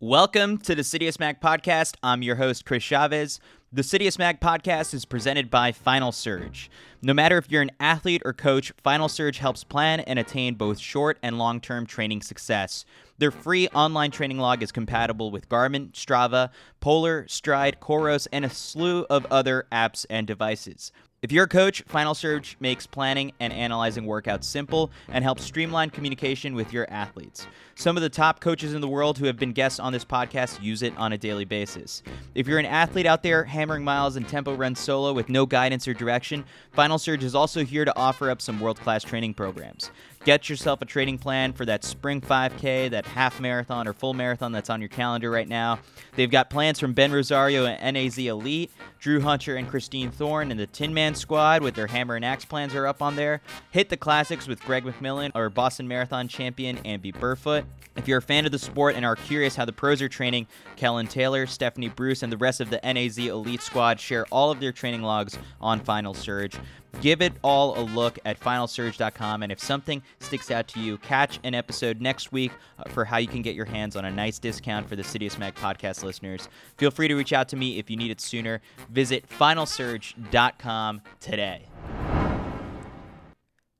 Welcome to the Citius Mag podcast. I'm your host, Chris Chavez. The Citius Mag podcast is presented by Final Surge. No matter if you're an athlete or coach, Final Surge helps plan and attain both short and long term training success. Their free online training log is compatible with Garmin, Strava, Polar, Stride, Coros, and a slew of other apps and devices. If you're a coach, Final Surge makes planning and analyzing workouts simple and helps streamline communication with your athletes. Some of the top coaches in the world who have been guests on this podcast use it on a daily basis. If you're an athlete out there hammering miles and tempo runs solo with no guidance or direction, Final Surge is also here to offer up some world class training programs. Get yourself a training plan for that spring 5K, that half marathon or full marathon that's on your calendar right now. They've got plans from Ben Rosario and NAZ Elite, Drew Hunter and Christine Thorne, and the Tin Man Squad with their Hammer and Axe plans are up on there. Hit the classics with Greg McMillan or Boston Marathon champion Amby Burfoot. If you're a fan of the sport and are curious how the pros are training, Kellyn Taylor, Stephanie Bruce, and the rest of the NAZ Elite Squad share all of their training logs on Final Surge. Give it all a look at finalsurge.com, and if something sticks out to you, catch an episode next week uh, for how you can get your hands on a nice discount for the Citius Mag podcast listeners. Feel free to reach out to me if you need it sooner. Visit finalsurge.com today.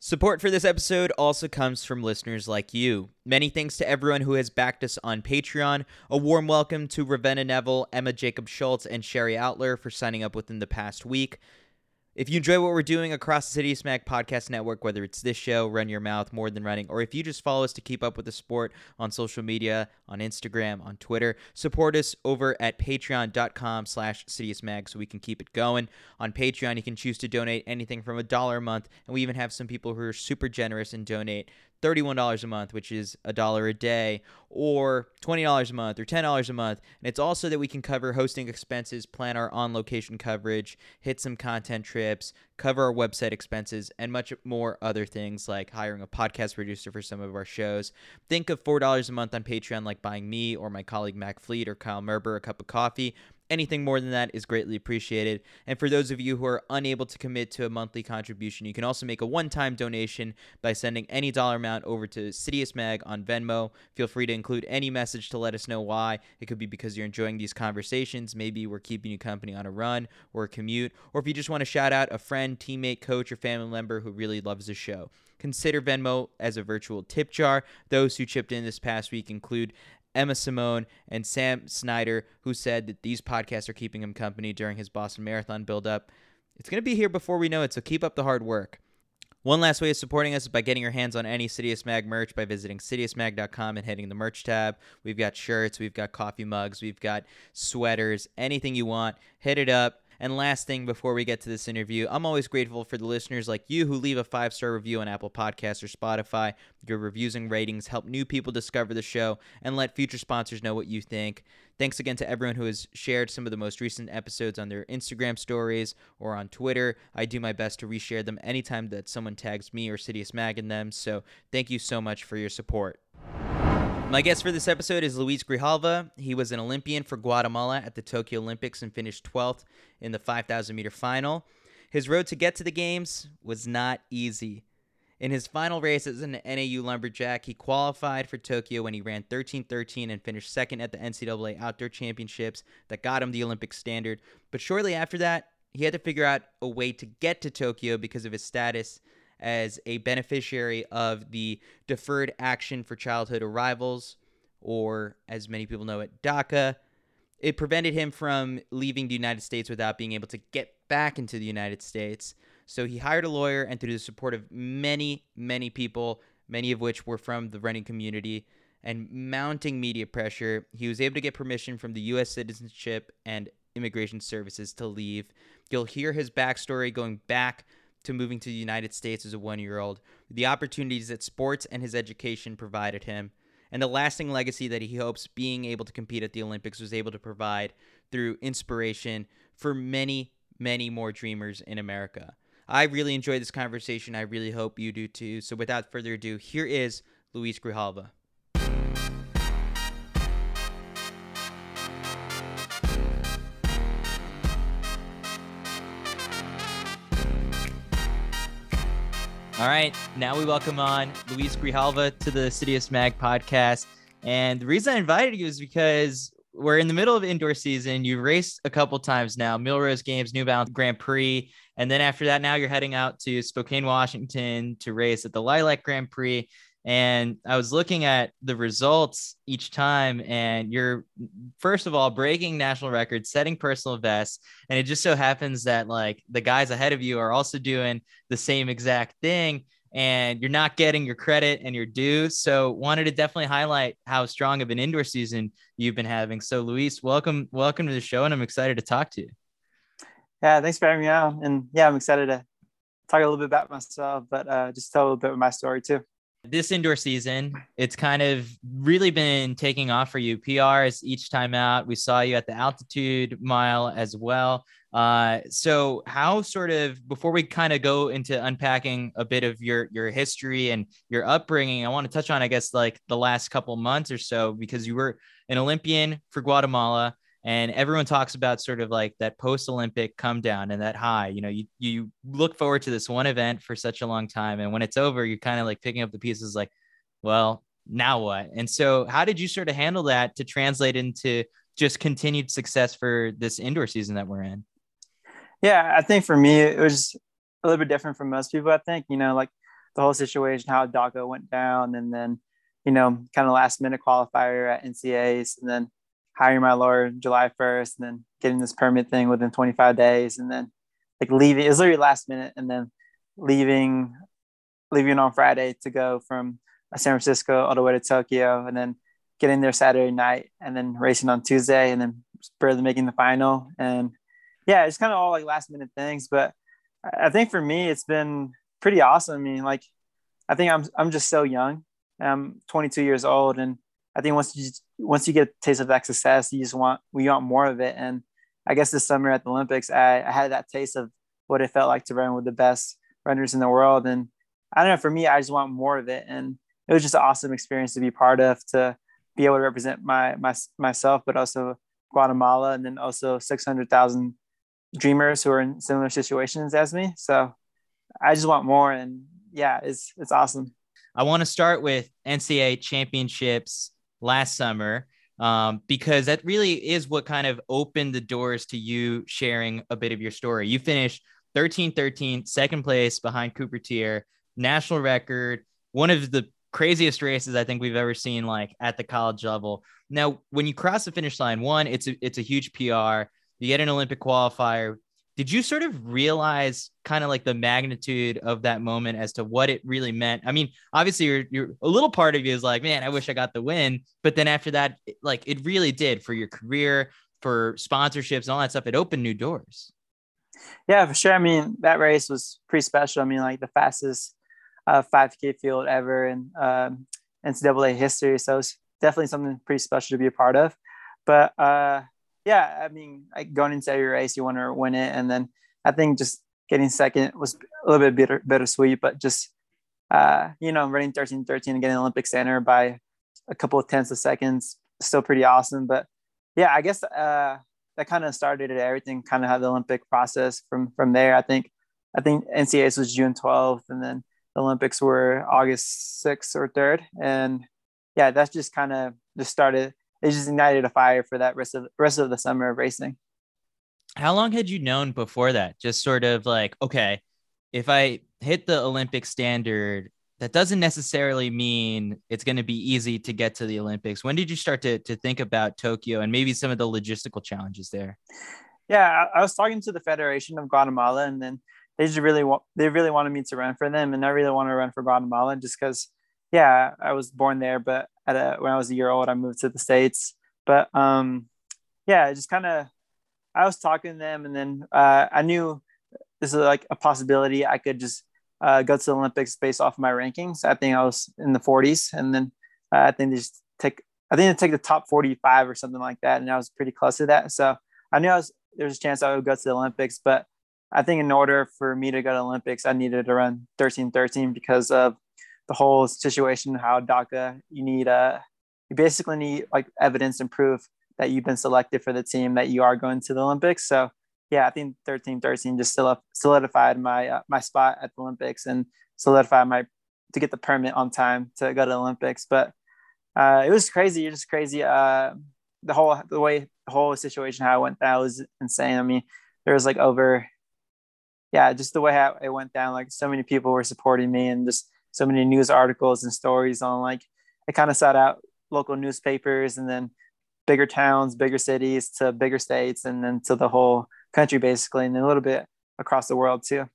Support for this episode also comes from listeners like you. Many thanks to everyone who has backed us on Patreon. A warm welcome to Ravenna Neville, Emma Jacob Schultz, and Sherry Outler for signing up within the past week. If you enjoy what we're doing across the Citius Mag Podcast Network, whether it's this show, Run Your Mouth, More Than Running, or if you just follow us to keep up with the sport on social media, on Instagram, on Twitter, support us over at patreon.com slash Mag so we can keep it going. On Patreon, you can choose to donate anything from a dollar a month, and we even have some people who are super generous and donate $31 a month, which is a dollar a day, or $20 a month, or $10 a month. And it's also that we can cover hosting expenses, plan our on location coverage, hit some content trips, cover our website expenses, and much more other things like hiring a podcast producer for some of our shows. Think of $4 a month on Patreon, like buying me or my colleague Mac Fleet or Kyle Merber a cup of coffee. Anything more than that is greatly appreciated. And for those of you who are unable to commit to a monthly contribution, you can also make a one time donation by sending any dollar amount over to Citius Mag on Venmo. Feel free to include any message to let us know why. It could be because you're enjoying these conversations. Maybe we're keeping you company on a run or a commute. Or if you just want to shout out a friend, teammate, coach, or family member who really loves the show consider Venmo as a virtual tip jar. Those who chipped in this past week include Emma Simone, and Sam Snyder, who said that these podcasts are keeping him company during his Boston Marathon buildup. It's going to be here before we know it, so keep up the hard work. One last way of supporting us is by getting your hands on any Citius Mag merch by visiting citiusmag.com and hitting the merch tab. We've got shirts, we've got coffee mugs, we've got sweaters, anything you want. Hit it up. And last thing before we get to this interview, I'm always grateful for the listeners like you who leave a five star review on Apple Podcasts or Spotify. Your reviews and ratings help new people discover the show and let future sponsors know what you think. Thanks again to everyone who has shared some of the most recent episodes on their Instagram stories or on Twitter. I do my best to reshare them anytime that someone tags me or Citius Mag in them. So thank you so much for your support. My guest for this episode is Luis Grijalva. He was an Olympian for Guatemala at the Tokyo Olympics and finished 12th in the 5,000 meter final. His road to get to the Games was not easy. In his final race as an NAU Lumberjack, he qualified for Tokyo when he ran 13-13 and finished second at the NCAA Outdoor Championships that got him the Olympic standard. But shortly after that, he had to figure out a way to get to Tokyo because of his status as a beneficiary of the Deferred Action for Childhood Arrivals, or as many people know it, DACA. It prevented him from leaving the United States without being able to get back into the United States. So he hired a lawyer, and through the support of many, many people, many of which were from the running community, and mounting media pressure, he was able to get permission from the U.S. Citizenship and Immigration Services to leave. You'll hear his backstory going back to moving to the United States as a one year old, the opportunities that sports and his education provided him, and the lasting legacy that he hopes being able to compete at the Olympics was able to provide through inspiration for many, many more dreamers in America. I really enjoyed this conversation. I really hope you do too. So, without further ado, here is Luis Grijalva. All right, now we welcome on Luis Grijalva to the Citius Mag podcast. And the reason I invited you is because we're in the middle of indoor season. You've raced a couple times now, Millrose Games, New Balance Grand Prix. And then after that, now you're heading out to Spokane, Washington to race at the Lilac Grand Prix. And I was looking at the results each time, and you're first of all breaking national records, setting personal bests. And it just so happens that like the guys ahead of you are also doing the same exact thing and you're not getting your credit and your due. So wanted to definitely highlight how strong of an indoor season you've been having. So Luis, welcome, welcome to the show, and I'm excited to talk to you. Yeah, thanks for having me on. And yeah, I'm excited to talk a little bit about myself, but uh, just tell a little bit of my story too. This indoor season, it's kind of really been taking off for you. PRs each time out. We saw you at the altitude mile as well. Uh, so how sort of before we kind of go into unpacking a bit of your your history and your upbringing, I want to touch on, I guess, like the last couple months or so, because you were an Olympian for Guatemala and everyone talks about sort of like that post Olympic come down and that high. You know, you you look forward to this one event for such a long time, and when it's over, you're kind of like picking up the pieces, like, well, now what? And so, how did you sort of handle that to translate into just continued success for this indoor season that we're in? Yeah, I think for me, it was a little bit different from most people. I think, you know, like the whole situation, how DACA went down, and then, you know, kind of last minute qualifier at NCAAs, and then hiring my lawyer July 1st, and then getting this permit thing within 25 days, and then like leaving, it was literally last minute, and then leaving, leaving on Friday to go from uh, San Francisco all the way to Tokyo, and then getting there Saturday night, and then racing on Tuesday, and then barely making the final. And yeah, it's kind of all like last minute things. But I think for me, it's been pretty awesome. I mean, like, I think I'm I'm just so young. I'm 22 years old, and I think once you once you get a taste of that success, you just want we want more of it. And I guess this summer at the Olympics, I, I had that taste of what it felt like to run with the best runners in the world. And I don't know, for me, I just want more of it. And it was just an awesome experience to be part of, to be able to represent my, my myself, but also Guatemala, and then also 600,000 dreamers who are in similar situations as me. So I just want more. And yeah, it's, it's awesome. I want to start with NCAA championships last summer um, because that really is what kind of opened the doors to you sharing a bit of your story. You finished 13 13, second place behind Cooper Teare, national record, one of the craziest races I think we've ever seen, like at the college level. Now, when you cross the finish line, one, it's a, it's a huge PR. You get an Olympic qualifier. Did you sort of realize kind of like the magnitude of that moment as to what it really meant? I mean, obviously, you're, you're a little part of you is like, man, I wish I got the win. But then after that, like it really did for your career, for sponsorships and all that stuff. It opened new doors. Yeah, for sure. I mean, that race was pretty special. I mean, like the fastest uh, 5K field ever in um, NCAA history. So it's definitely something pretty special to be a part of. But uh, yeah, I mean, like going into every race, you want to win it, and then I think just getting second was a little bit bitter, bittersweet, but just uh, you know, running 13 13 and getting Olympic center by a couple of tenths of seconds, still pretty awesome. But yeah, I guess uh, that kind of started it. Everything kind of had the Olympic process from from there. I think I think NCAAs was June 12th, and then the Olympics were August 6th or 3rd, and yeah, that's just kind of just started it just ignited a fire for that rest of rest of the summer of racing. How long had you known before that? Just sort of like, okay, if I hit the Olympic standard, that doesn't necessarily mean it's going to be easy to get to the Olympics. When did you start to, to think about Tokyo and maybe some of the logistical challenges there? Yeah, I, I was talking to the Federation of Guatemala, and then they just really want they really wanted me to run for them, and I really want to run for Guatemala just because yeah, I was born there, but at a, when I was a year old, I moved to the States. But um, yeah, just kind of, I was talking to them and then uh, I knew this is like a possibility. I could just uh, go to the Olympics based off of my rankings. I think I was in the 40s. And then uh, I think they just take, I think they take the top 45 or something like that. And I was pretty close to that. So I knew I was, there's a chance I would go to the Olympics, but I think in order for me to go to the Olympics, I needed to run 13 13 because of the whole situation how DACA you need a uh, you basically need like evidence and proof that you've been selected for the team that you are going to the Olympics. So yeah, I think 13 13 just solidified my uh, my spot at the Olympics and solidified my to get the permit on time to go to the Olympics. But uh, it was crazy. It was crazy. Uh, the whole the way the whole situation how it went down was insane. I mean, there was like over, yeah, just the way how it went down. Like so many people were supporting me, and just so many news articles and stories on like it kind of sought out local newspapers and then bigger towns, bigger cities to bigger states, and then to the whole country basically, and a little bit across the world too.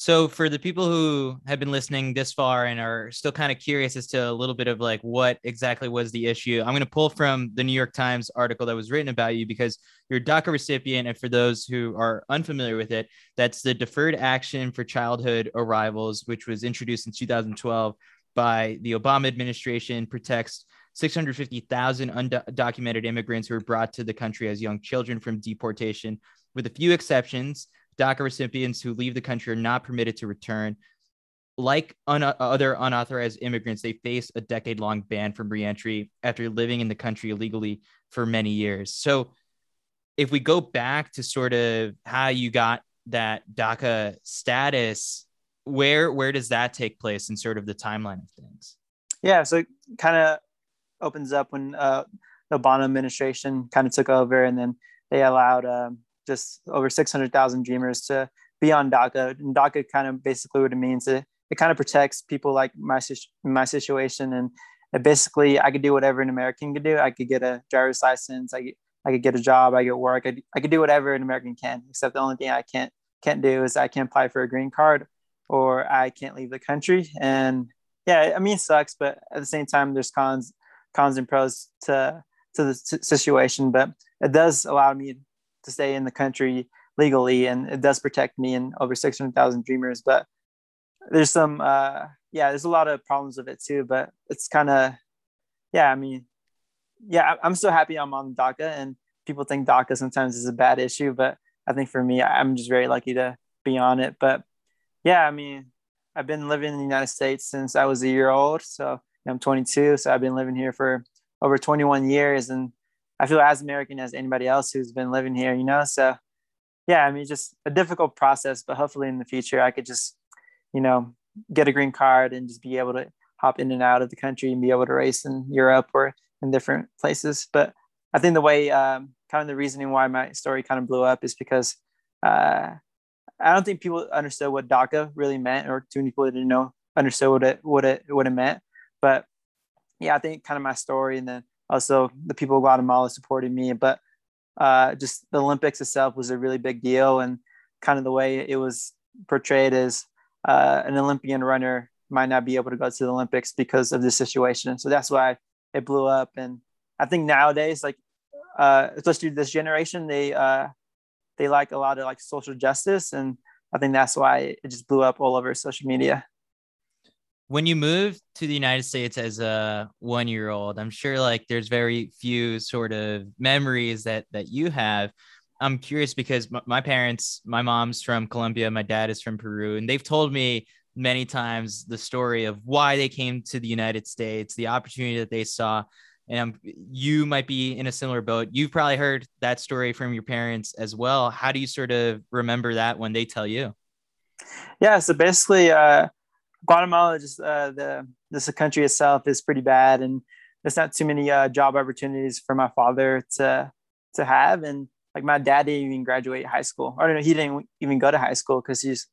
So, for the people who have been listening this far and are still kind of curious as to a little bit of like what exactly was the issue, I'm going to pull from the New York Times article that was written about you because you're a DACA recipient. And for those who are unfamiliar with it, that's the Deferred Action for Childhood Arrivals, which was introduced in 2012 by the Obama administration, protects 650,000 undocumented immigrants who were brought to the country as young children from deportation, with a few exceptions. DACA recipients who leave the country are not permitted to return. Like un- other unauthorized immigrants, they face a decade long ban from reentry after living in the country illegally for many years. So, if we go back to sort of how you got that DACA status, where where does that take place in sort of the timeline of things? Yeah, so it kind of opens up when uh, the Obama administration kind of took over, and then they allowed um, just over 600,000 Dreamers to be on DACA. And DACA kind of basically what it means it, it kind of protects people like my my situation, and basically I could do whatever an American could do. I could get a driver's license. I I could get a job. I get work. I, I could do whatever an American can, except the only thing I can't can't do is I can't apply for a green card or I can't leave the country. And yeah, I mean, it sucks, but at the same time, there's cons cons and pros to to the situation. But it does allow me to stay in the country legally, and it does protect me and over 600,000 dreamers. But there's some, uh, yeah, there's a lot of problems with it too. But it's kind of, yeah, I mean, yeah, I'm so happy I'm on DACA, and people think DACA sometimes is a bad issue, but I think for me, I'm just very lucky to be on it. But yeah, I mean, I've been living in the United States since I was a year old. So I'm 22. So I've been living here for over 21 years. And I feel as American as anybody else who's been living here, you know? So yeah, I mean, just a difficult process, but hopefully in the future I could just, you know, get a green card and just be able to hop in and out of the country and be able to race in Europe or in different places. But I think the way, um, kind of the reasoning why my story kind of blew up is because uh, I don't think people understood what DACA really meant, or too many people didn't know understood what it what it what it meant. But yeah, I think kind of my story, and then also the people of Guatemala supported me. But uh, just the Olympics itself was a really big deal, and kind of the way it was portrayed as uh, an Olympian runner might not be able to go to the Olympics because of this situation. So that's why it blew up. And I think nowadays, like uh, especially this generation, they uh, they like a lot of like social justice, and I think that's why it just blew up all over social media when you moved to the United States as a one year old, I'm sure like there's very few sort of memories that that you have. I'm curious because m- my parents, my mom's from Colombia, my dad is from Peru, and they've told me many times the story of why they came to the United States, the opportunity that they saw. And you might be in a similar boat. You've probably heard that story from your parents as well. How do you sort of remember that when they tell you? Yeah. So basically, uh, Guatemala, just uh, the this country itself is pretty bad, and there's not too many uh, job opportunities for my father to to have. And like my dad didn't even graduate high school. I don't know, he didn't even go to high school because he's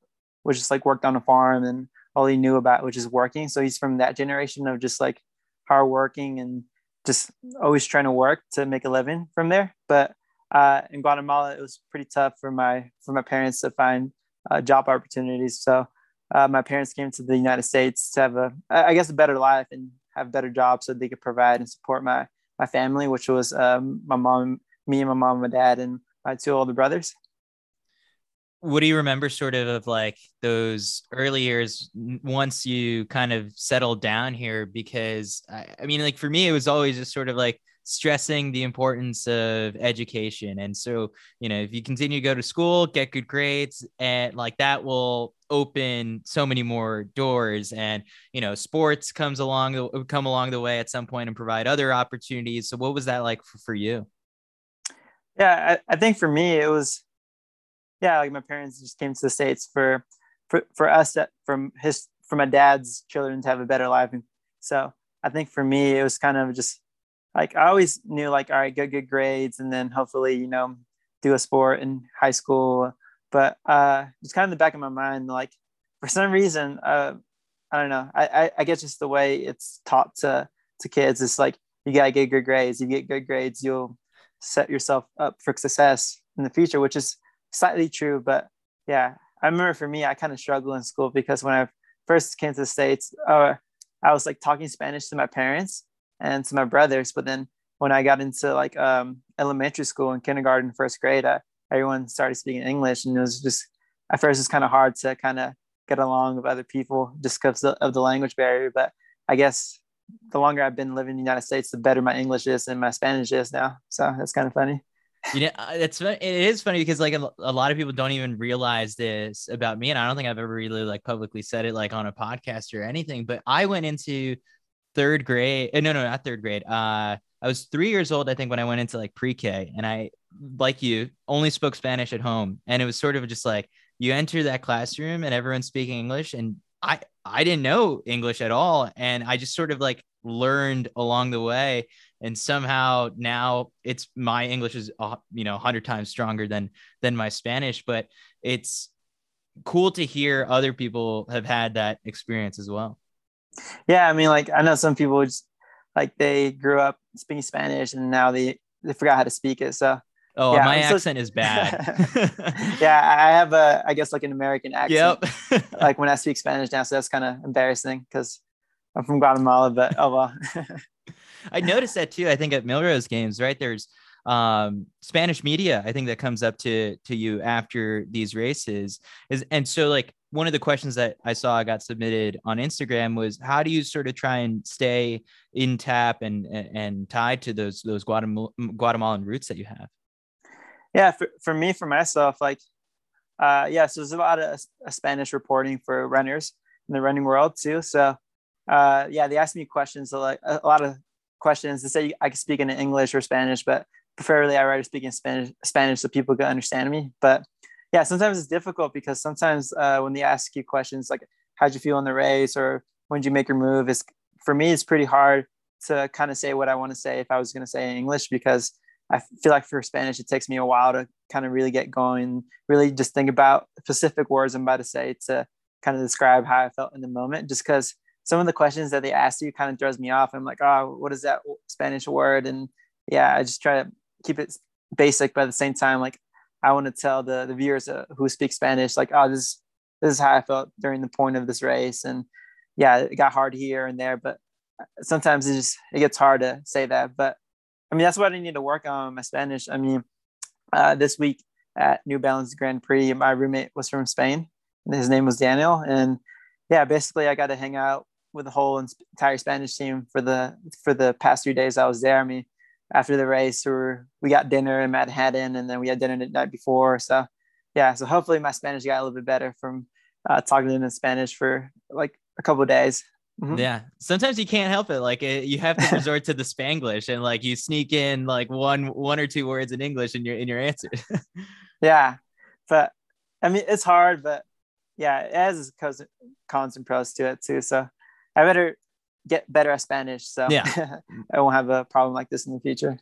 was just like worked on a farm and all he knew about was just working. So he's from that generation of just like hard working and just always trying to work to make a living from there. But uh, in Guatemala, it was pretty tough for my for my parents to find uh, job opportunities. So uh, my parents came to the United States to have a, I guess, a better life and have better jobs so they could provide and support my my family, which was um, my mom, me and my mom, my dad, and my two older brothers. What do you remember, sort of, of like those early years once you kind of settled down here? Because I, I mean, like for me, it was always just sort of like stressing the importance of education. And so, you know, if you continue to go to school, get good grades, and like that will open so many more doors. And you know, sports comes along the come along the way at some point and provide other opportunities. So, what was that like for, for you? Yeah, I, I think for me it was, yeah, like my parents just came to the states for for for us that from his for my dad's children to have a better life, and so I think for me, it was kind of just like I always knew like, all right, get good grades and then hopefully, you know, do a sport in high school. But uh, it's kind of in the back of my mind, like for some reason, uh, I don't know. I, I, I guess just the way it's taught to to kids. It's like you gotta get good grades. You get good grades, you'll set yourself up for success in the future, which is slightly true. But yeah, I remember for me, I kind of struggled in school because when I first came to the states, uh, I was like talking Spanish to my parents and to my brothers. But then when I got into like um, elementary school and kindergarten, first grade, uh, everyone started speaking English, and it was just at first it's kind of hard to kind of get along with other people just because of the language barrier. But I guess the longer I've been living in the United States, the better my English is and my Spanish is now. So that's kind of funny. You know, uh, it's it is funny because like a, a, lot of people don't even realize this about me, and I don't think I've ever really like publicly said it like on a podcast or anything. But I went into third grade. Uh, no, no, not third grade. Uh, I was three years old, I think, when I went into like pre-K, and I, like you, only spoke Spanish at home, and it was sort of just like you enter that classroom and everyone's speaking English, and I I didn't know English at all, and I just sort of like learned along the way, and somehow now it's my English is you know hundred times stronger than than my Spanish, but it's cool to hear other people have had that experience as well. Yeah, I mean, like I know some people just like they grew up speaking Spanish and now they they forgot how to speak it. So Oh, yeah, my I'm accent so... is bad. yeah, I have a, I guess like an American accent. Yep. like when I speak Spanish now, so that's kind of embarrassing because I'm from Guatemala. But oh well. I noticed that too. I think at Millrose games, right? There's um, Spanish media. I think that comes up to to you after these races. Is and so like one of the questions that I saw got submitted on Instagram was how do you sort of try and stay in tap and and tied to those those Guatemala, Guatemalan roots that you have? yeah for, for me for myself like uh yeah so there's a lot of spanish reporting for runners in the running world too. So uh yeah they asked me questions like a, lot of questions. To say i can speak in english or spanish but preferably i rather speak in spanish spanish so people can understand me. But yeah sometimes it's difficult because sometimes uh, when they ask you questions like how'd you feel in the race or when did you make your move is for me it's pretty hard to kind of say what i want to say if i was going to say in english because I feel like for Spanish, it takes me a while to kind of really get going, really just think about specific words I'm about to say to kind of describe how I felt in the moment. Just because some of the questions that they ask you kind of throws me off. I'm like, oh, what is that Spanish word? And yeah, I just try to keep it basic, but at the same time, like I want to tell the the viewers uh, who speak Spanish, like, oh, this this is how I felt during the point of this race, and yeah, it got hard here and there, but sometimes it just it gets hard to say that, but I mean, that's what I need to work on my Spanish. I mean, uh, this week at New Balance Grand Prix, my roommate was from Spain, and his name was Daniel. And yeah, basically, I got to hang out with the whole entire Spanish team for the for the past three days I was there. I mean, after the race, we we got dinner in Manhattan, and then we had dinner the night before. So yeah, so hopefully my Spanish got a little bit better from uh, talking to them in Spanish for like a couple days. Mm-hmm. Yeah. Sometimes you can't help it. Like it, you have to resort to the Spanglish and like you sneak in like one one or two words in English in your in your answer. yeah. But I mean it's hard, but yeah, it has its cons and pros to it too. So I better get better at Spanish. So yeah. I won't have a problem like this in the future.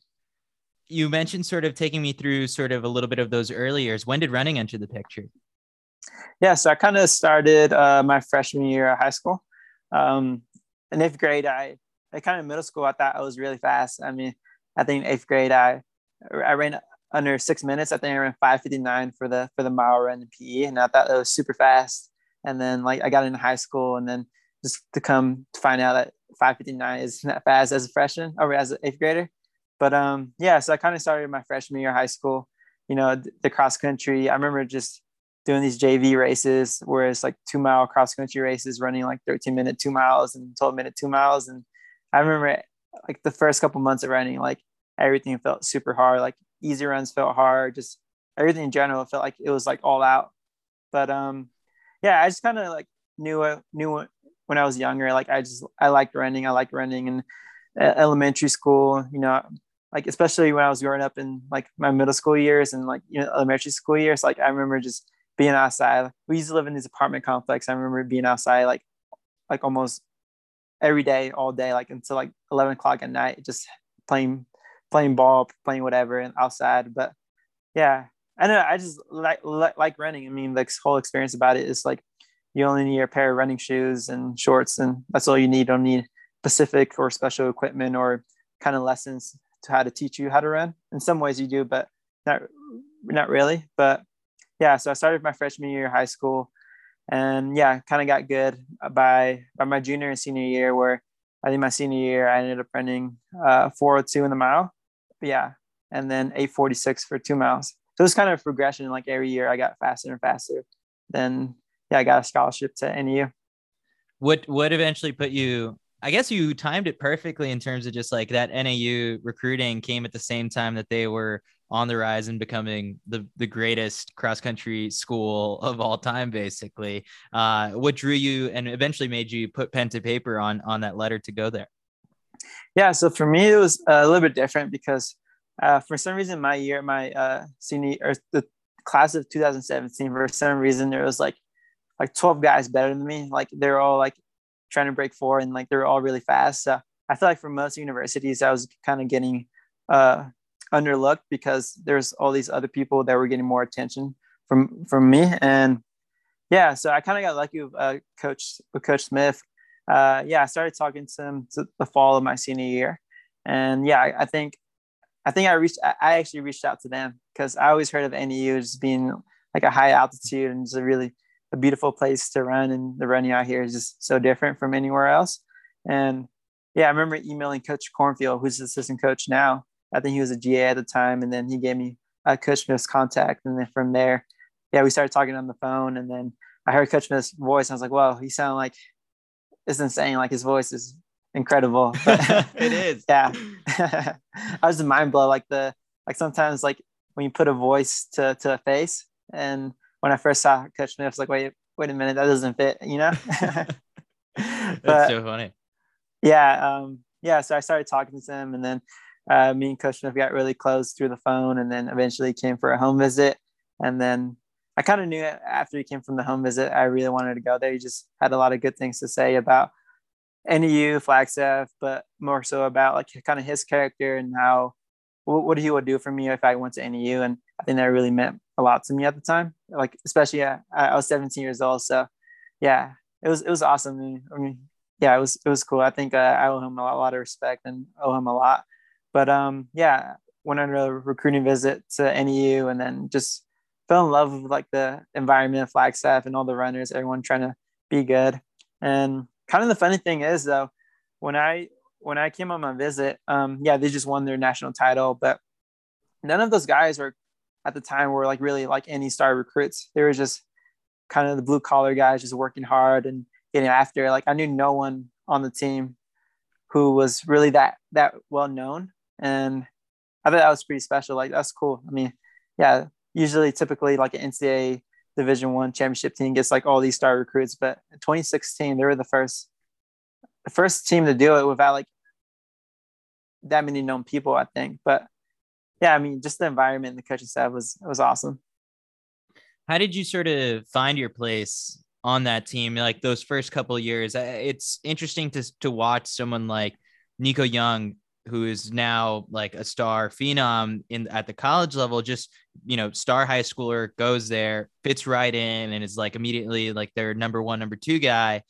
You mentioned sort of taking me through sort of a little bit of those early years. When did running enter the picture? Yeah, so I kind of started uh, my freshman year of high school um, in eighth grade, I, I kind of middle school, I thought I was really fast. I mean, I think eighth grade, I, I ran under six minutes. I think I ran 559 for the, for the mile run in PE. And I thought that was super fast. And then like I got into high school and then just to come to find out that 559 is not fast as a freshman or as an eighth grader. But um, yeah, so I kind of started my freshman year of high school, you know, the cross country. I remember just doing these JV races where it's like two mile cross country races running like 13 minute two miles and 12 minute two miles. And I remember like the first couple months of running, like everything felt super hard. Like easy runs felt hard. Just everything in general felt like it was like all out. But um, yeah, I just kind of like knew knew when I was younger. Like I just I liked running. I liked running in uh, elementary school. You know, like especially when I was growing up in like my middle school years and like you know elementary school years. Like I remember just being outside. We used to live in this apartment complex. I remember being outside like like almost every day, all day, like until like 11 o'clock at night, just playing, playing ball, playing whatever and outside. But yeah, I know I just like, like, like running. I mean, the whole experience about it is like, you only need a pair of running shoes and shorts and that's all you need. You don't need specific or special equipment or kind of lessons to how to teach you how to run. In some ways you do, but not, not really. But yeah, so I started my freshman year of high school and yeah, kind of got good by by my junior and senior year. Where I think my senior year I ended up running uh, 402 in the mile, but yeah, and then 846 for two miles. So it was kind of progression. Like every year, I got faster and faster. Then yeah, I got a scholarship to NAU. What what eventually put you? I guess you timed it perfectly in terms of just like that NAU recruiting came at the same time that they were on the rise and becoming the the greatest cross country school of all time basically uh, what drew you and eventually made you put pen to paper on on that letter to go there yeah so for me it was a little bit different because uh, for some reason my year my uh, senior or the class of 2017 for some reason there was like like 12 guys better than me. Like they're all like trying to break four and like they're all really fast. So i feel like for most universities i was kind of getting uh underlooked because there's all these other people that were getting more attention from from me. And yeah so i kind of got lucky with uh, coach with coach smith. Uh, yeah i started talking to him to the fall of my senior year. And yeah i, I think i think i reached i actually reached out to them because i always heard of NAU as being like a high altitude and just a really a beautiful place to run and the running out here is just so different from anywhere else and yeah i remember emailing coach Cornfeld who's the assistant coach now I think he was a GA at the time, and then he gave me a Coach Smith's contact, and then from there, yeah, we started talking on the phone, and then I heard Coach Smith's voice, and I was like, "Whoa, he sounded like it's insane! Like his voice is incredible." It is. Yeah, I was mind blow. Like the like sometimes like when you put a voice to to a face, and when I first saw Coach I was like, "Wait, wait a minute, that doesn't fit," you know. That's so funny. Yeah, um, yeah. So I started talking to him, and then uh, me and Coach Smith got really close through the phone, and then eventually came for a home visit. And then I kind of knew after he came from the home visit, I really wanted to go there. He just had a lot of good things to say about NAU, Flagstaff, but more so about like kind of his character and how what, what he would do for me if I went to NAU. And I think that really meant a lot to me at the time. Like especially uh, I was 17 years old, so yeah, it was it was awesome. I mean, yeah, it was it was cool. I think uh, I owe him a lot, a lot of respect and owe him a lot. But um, yeah, went on a recruiting visit to NAU and then just fell in love with like the environment Flagstaff and all the runners, everyone trying to be good. And kind of the funny thing is though, when I when I came on my visit, um, yeah, they just won their national title, but none of those guys were at the time were like really like any star recruits. They were just kind of the blue collar guys just working hard and getting after. Like I knew no one on the team who was really that that well known and I thought that was pretty special. Like that's cool. I mean, yeah, usually typically like an NCAA Division One championship team gets like all these star recruits, but in 2016 they were the first, the first team to do it without like that many known people. I think, but yeah, I mean, just the environment the coaching staff was was awesome. How did you sort of find your place on that team? Like those first couple years, it's interesting to to watch someone like Nico Young who is now like a star phenom in at the college level just you know star high schooler goes there fits right in and is like immediately like their number one number two guy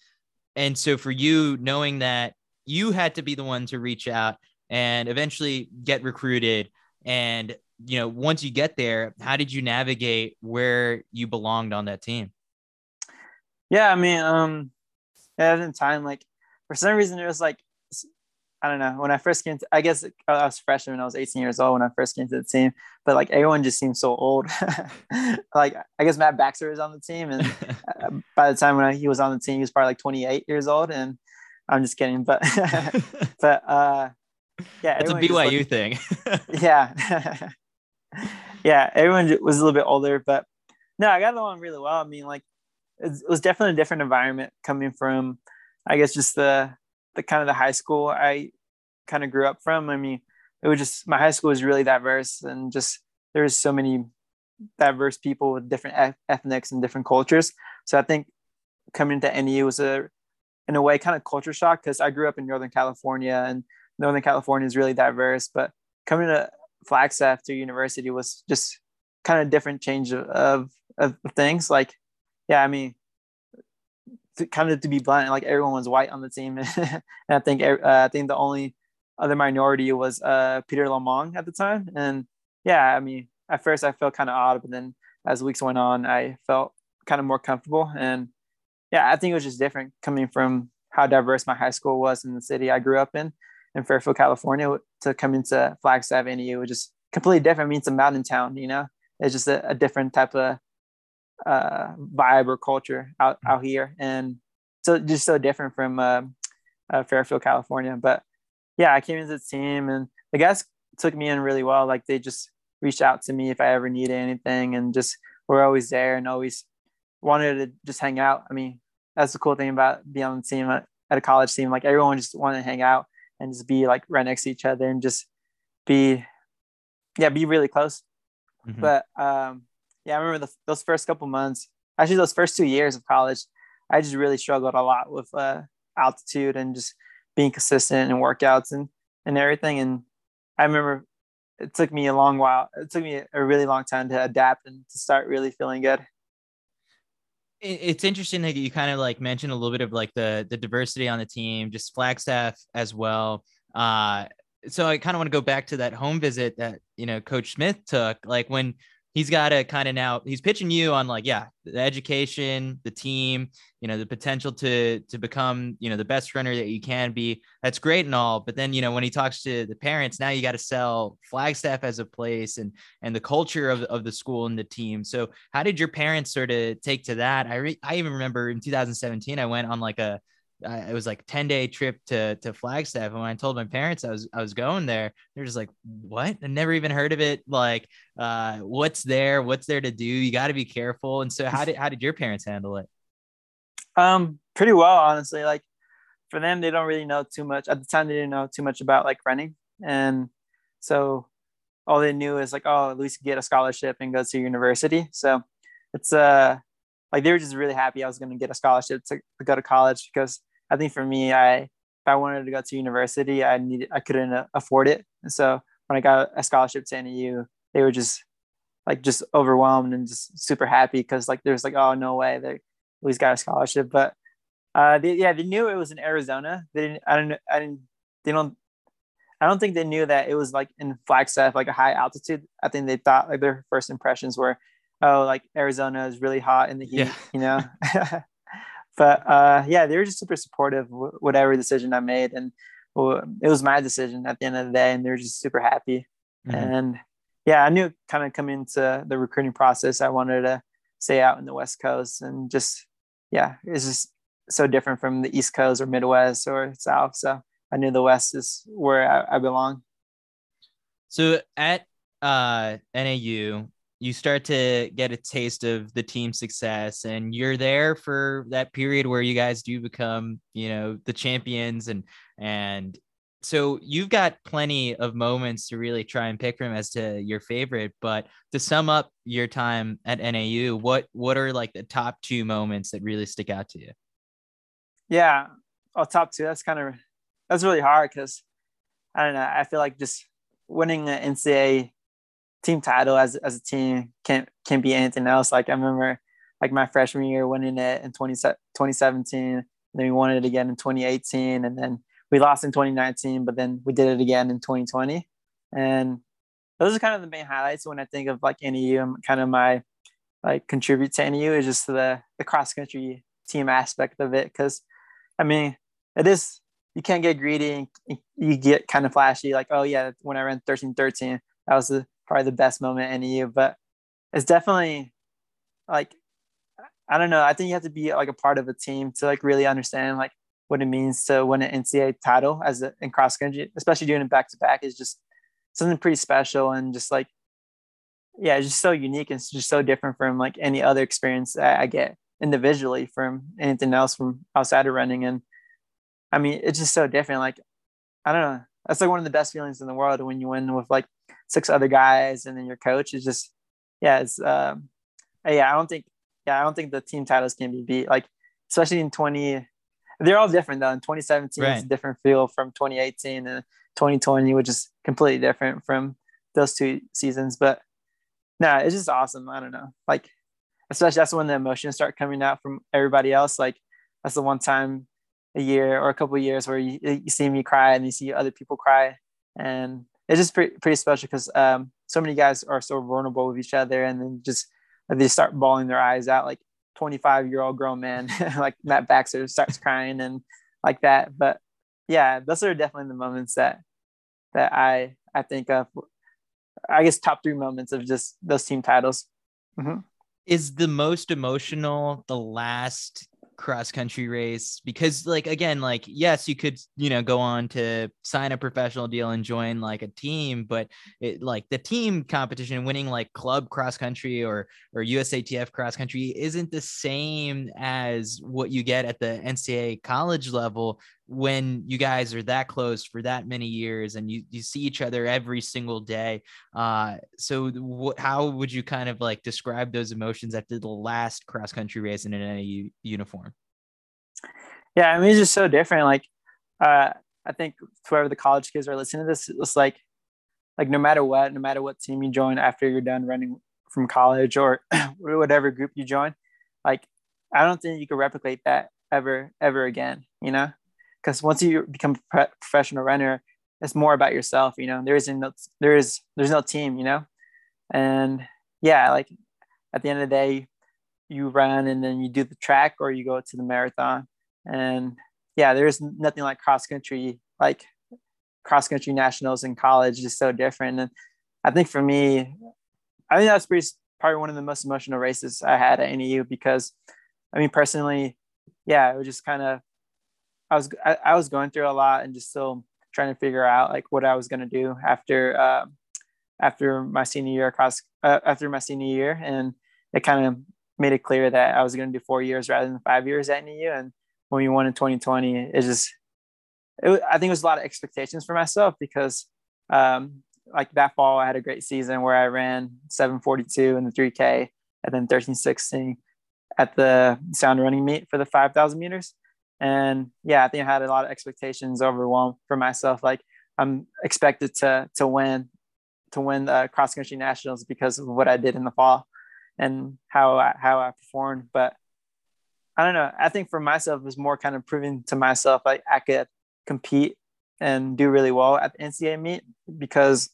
and so for you knowing that you had to be the one to reach out and eventually get recruited and you know once you get there how did you navigate where you belonged on that team yeah i mean um at the time like for some reason it was like I don't know. When I first came to, I guess I was freshman when I was 18 years old when I first came to the team, but like everyone just seemed so old. like I guess Matt Baxter was on the team, and uh, by the time when I, he was on the team, he was probably like 28 years old. And I'm just kidding, but but uh, yeah, it's a BYU looked, thing. yeah, yeah, everyone was a little bit older, but no, I got along really well. I mean, like it was definitely a different environment coming from, I guess, just the the kind of the high school I kind of grew up from. I mean, it was just my high school was really diverse and just there was so many diverse people with different ethnics and different cultures. So I think coming to NAU was a in a way kind of culture shock because I grew up in Northern California and Northern California is really diverse, but coming to Flagstaff to university was just kind of a different change of, of, of things. Like, yeah, I mean, to, kind of to be blunt, like everyone was white on the team, and I think uh, I think the only other minority was uh, Peter Lomong at the time, and yeah, I mean, at first I felt kind of odd, but then as weeks went on, I felt kind of more comfortable, and yeah, I think it was just different coming from how diverse my high school was in the city I grew up in, in Fairfield, California, to come into Flagstaff NAU, was just completely different. I mean, it's a mountain town, you know, it's just a, a different type of uh, vibe or culture out, out here. And so just so different from uh, uh, Fairfield, California. But yeah, I came into the team and the guys took me in really well. Like they just reached out to me if I ever needed anything and just were always there and always wanted to just hang out. I mean, that's the cool thing about being on the team at, at a college team. Like everyone just wanted to hang out and just be like right next to each other and just be, yeah, be really close. Mm-hmm. But um, yeah, I remember the, those first couple months, actually those first two years of college, I just really struggled a lot with uh, altitude and just being consistent and workouts and, and everything. And I remember it took me a long while. It took me a really long time to adapt and to start really feeling good. It's interesting that you kind of like mentioned a little bit of like the the diversity on the team, just Flagstaff as well. Uh, so I kind of want to go back to that home visit that you know Coach Smith took. Like when he's got to kind of now he's pitching you on like yeah the education the team you know the potential to to become you know the best runner that you can be. That's great and all but then you know when he talks to the parents now you got to sell flagstaff as a place and and the culture of, of the school and the team. So how did your parents sort of take to that? I re- i even remember in 2017 i went on like a it was like 10 day trip to to Flagstaff. And when I told my parents I was I was going there, they're just like, what? I never even heard of it. Like, uh, what's there? What's there to do? You got to be careful. And so how did how did your parents handle it? Um, pretty well, honestly. Like for them, they don't really know too much. At the time, they didn't know too much about like running. And so all they knew is like, oh, at least get a scholarship and go to university. So it's uh like they were just really happy I was going to get a scholarship to, to, go to college because I think for me, I if I wanted to go to university, I needed I couldn't afford it. And so when I got a scholarship to NAU, they were just like just overwhelmed and just super happy because like there's like oh no way they always got a scholarship, but uh they, yeah they knew it was in Arizona. They didn't I don't I didn't they don't I don't think they knew that it was like in Flagstaff, like a high altitude. I think they thought like their first impressions were oh, like Arizona is really hot in the heat, yeah. you know. but uh, yeah, they were just super supportive, whatever decision I made, and it was my decision at the end of the day, and they were just super happy. Mm-hmm. And yeah, I knew kind of coming into the recruiting process, I wanted to stay out in the West Coast, and just yeah, it's just so different from the East Coast or Midwest or South. So I knew the West is where I, I belong. So at uh, NAU, you start to get a taste of the team success and you're there for that period where you guys do become you know the champions and and so you've got plenty of moments to really try and pick from as to your favorite but to sum up your time at NAU what what are like the top two moments that really stick out to you? Yeah oh top two that's kind of that's really hard because i don't know i feel like just winning an ncaa team title as as a team can't can't be anything else. Like I remember like my freshman year winning it in 20, 2017, and then we won it again in 2018, and then we lost in 2019, but then we did it again in 2020. And those are kind of the main highlights when I think of like NAU kind of my like contribute to NAU is just the the cross country team aspect of it. Cause I mean, it is you can't get greedy and you get kind of flashy, like, oh yeah, when I ran 13 13, that was the probably the best moment in NAU, but it's definitely like I don't know. I think you have to be like a part of a team to like really understand like what it means to win an NCAA title as a, in cross country, especially doing it back to back is just something pretty special and just like yeah, it's just so unique and just so different from like any other experience I get individually from anything else from outside of running. And I mean, it's just so different. Like I don't know. That's like one of the best feelings in the world when you win with like six other guys and then your coach is just yeah it's um yeah i don't think yeah i don't think the team titles can be beat like especially in 20 they're all different though. In 2017 Right. is a different feel from 2018 and 2020, which is completely different from those two seasons. But no, it's just awesome. I don't know. Like, especially that's when the emotions start coming out from everybody else. Like, that's the one time a year or a couple of years where you, you see me cry and you see other people cry. And it's just pretty, pretty special because um, so many guys are so vulnerable with each other and then just they start bawling their eyes out. Like, 25 year old grown man like Matt Baxter starts crying and like that. But yeah, those are definitely the moments that that I I think of. I guess top three moments of just those team titles. Mhm. is the most emotional the last cross country race because like again like yes you could you know go on to sign a professional deal and join like a team but it like the team competition winning like club cross country or or USATF cross country isn't the same as what you get at the NCAA college level when you guys are that close for that many years and you you see each other every single day uh so how would you kind of like describe those emotions after the last cross country race in an NAU uniform Yeah, I mean it's just so different. Like uh I think whoever the college kids are listening to this, it's like like no matter what, no matter what team you join after you're done running from college or whatever group you join, like I don't think you can replicate that ever ever again, you know? Because once you become a pro- professional runner, it's more about yourself, you know. There isn't no there is there's no team, you know. And yeah, like at the end of the day, you run and then you do the track or you go to the marathon. And yeah, there's nothing like cross country, like cross country nationals in college is so different. And I think for me, I think that's pretty probably one of the most emotional races I had at NAU because I mean personally, yeah, it was just kind of I was I, I was going through a lot and just still trying to figure out like what I was gonna do after uh, after my senior year across uh, after my senior year, and it kind of made it clear that I was gonna do four years rather than five years at NAU. And when we won in 2020, it just it, I think it was a lot of expectations for myself because um, like that fall I had a great season where I ran 742 in the 3K and then 1316 at the sound running meet for the 5,000 meters. And yeah, I think I had a lot of expectations overwhelmed for myself. Like I'm expected to to win to win the cross country nationals because of what I did in the fall and how I, how I performed. But I don't know. I think for myself, it was more kind of proving to myself like I could compete and do really well at the NCAA meet because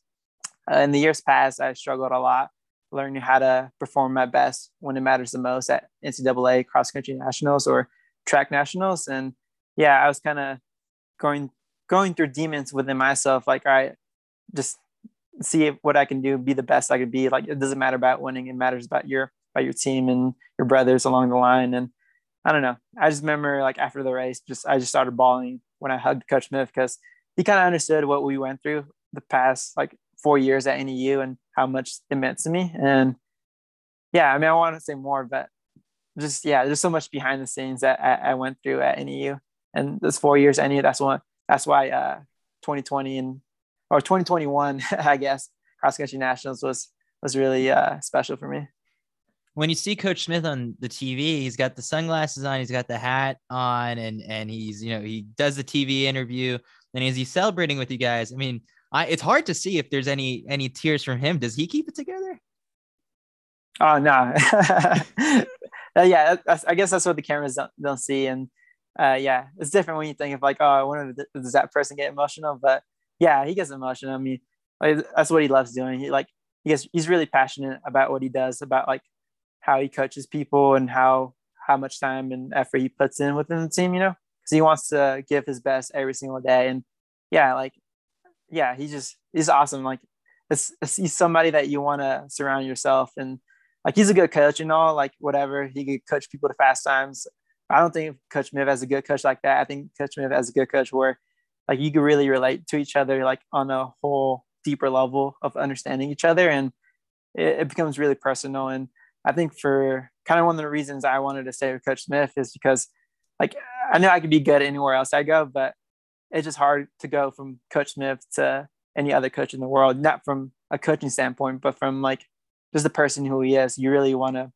uh, in the years past I struggled a lot learning how to perform my best when it matters the most at NCAA cross country nationals or track nationals. And yeah, I was kind of going going through demons within myself. Like, all right, just see what I can do, be the best I could be. Like, it doesn't matter about winning; it matters about your about your team and your brothers along the line. And I don't know. I just remember like after the race, just I just started bawling when I hugged Coach Smith because he kind of understood what we went through the past like four years at NAU and how much it meant to me. And yeah, I mean, I want to say more, but just yeah, there's so much behind the scenes that I, I went through at NAU, and those four years at NAU. That's one. That's why uh, 2020 and or 2021, I guess, cross country nationals was was really uh, special for me. when you see Coach Smith on the TV, he's got the sunglasses on, he's got the hat on, and and he's you know he does the TV interview, and is he celebrating with you guys, I mean, I it's hard to see if there's any any tears from him. Does he keep it together? Oh no, Uh, yeah, I guess that's what the cameras don't, don't see, and uh, yeah, it's different when you think of like, oh, I wonder does that person get emotional? But yeah, he gets emotional. I mean, like, that's what he loves doing. He like he gets he's really passionate about what he does, about like how he coaches people and how how much time and effort he puts in within the team. You know, because he wants to give his best every single day, and yeah, like yeah, he just he's awesome. Like it's, it's he's somebody that you want to surround yourself and like he's a good coach and all, like whatever. He could coach people to fast times. I don't think Coach Smith has a good coach like that. I think Coach Smith has a good coach where like you can really relate to each other like on a whole deeper level of understanding each other and it, it becomes really personal. And I think for kind of one of the reasons I wanted to stay with Coach Smith is because like I know I could be good anywhere else I go, but it's just hard to go from Coach Smith to any other coach in the world, not from a coaching standpoint, but from like just the person who he is. You really want to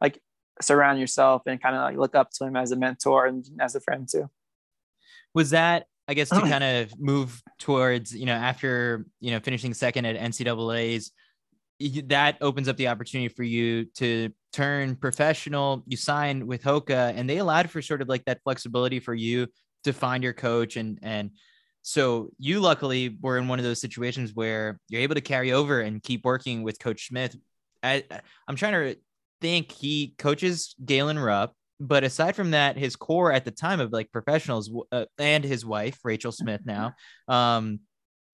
like surround yourself and kind of like look up to him as a mentor and as a friend too. Was that I guess to kind of move towards, you know, after, you know, finishing second at NCAA's, that opens up the opportunity for you to turn professional. You sign with Hoka and they allowed for sort of like that flexibility for you to find your coach and and so you luckily were in one of those situations where you're able to carry over and keep working with Coach Smith. I, I'm trying to think he coaches Galen Rupp, but aside from that, his core at the time of like professionals uh, and his wife Rachel Smith now, um,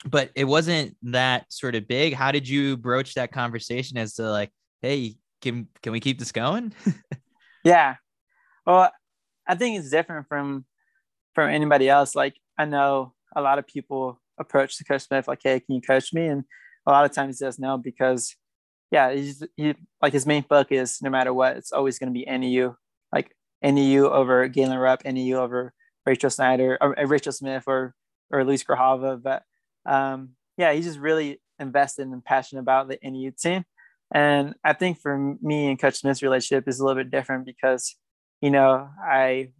but it wasn't that sort of big. How did you broach that conversation as to like, hey, can can we keep this going? yeah, well, I think it's different from from anybody else. Like I know a lot of people approach the coach Smith like, hey, can you coach me? And a lot of times he says no because yeah, he's he like his main focus, no matter what, it's always going to be NAU. Like NAU over Galen Rupp, NAU over Rachel Schneider or uh, Rachel Smith or or Luis Grijalva. But um, yeah, he's just really invested and passionate about the NAU team. And I think for me and Coach Smith's relationship is a little bit different because, you know, I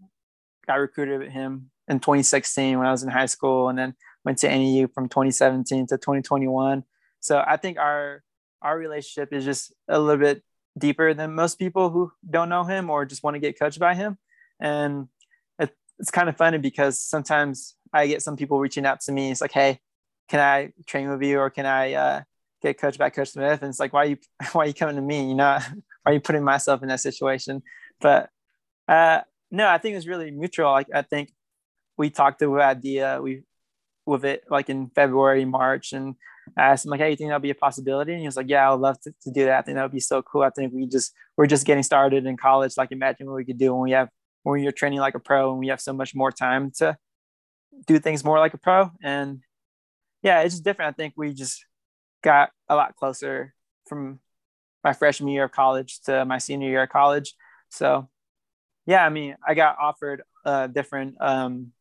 got recruited with him in 2016 when I was in high school and then went to NAU from 2017 to 2021. So I think our our relationship is just a little bit deeper than most people who don't know him or just want to get coached by him. And it, it's kind of funny because sometimes I get some people reaching out to me. It's like, hey, can I train with you or can I uh, get coached by Coach Smith? And it's like, why are you why are you coming to me? You know, why are you putting myself in that situation? But uh, no, I think it's really mutual. Like I think we talked about the idea we with it like in February, March, and I asked him like, "Hey, you think that'll be a possibility?" And he was like, "Yeah, I would love to, to do that. I think that would be so cool. I think we just we're just getting started in college. Like, imagine what we could do when we have when you're training like a pro and we have so much more time to do things more like a pro. And yeah, it's just different. I think we just got a lot closer from my freshman year of college to my senior year of college. So yeah, I mean, I got offered uh, different um,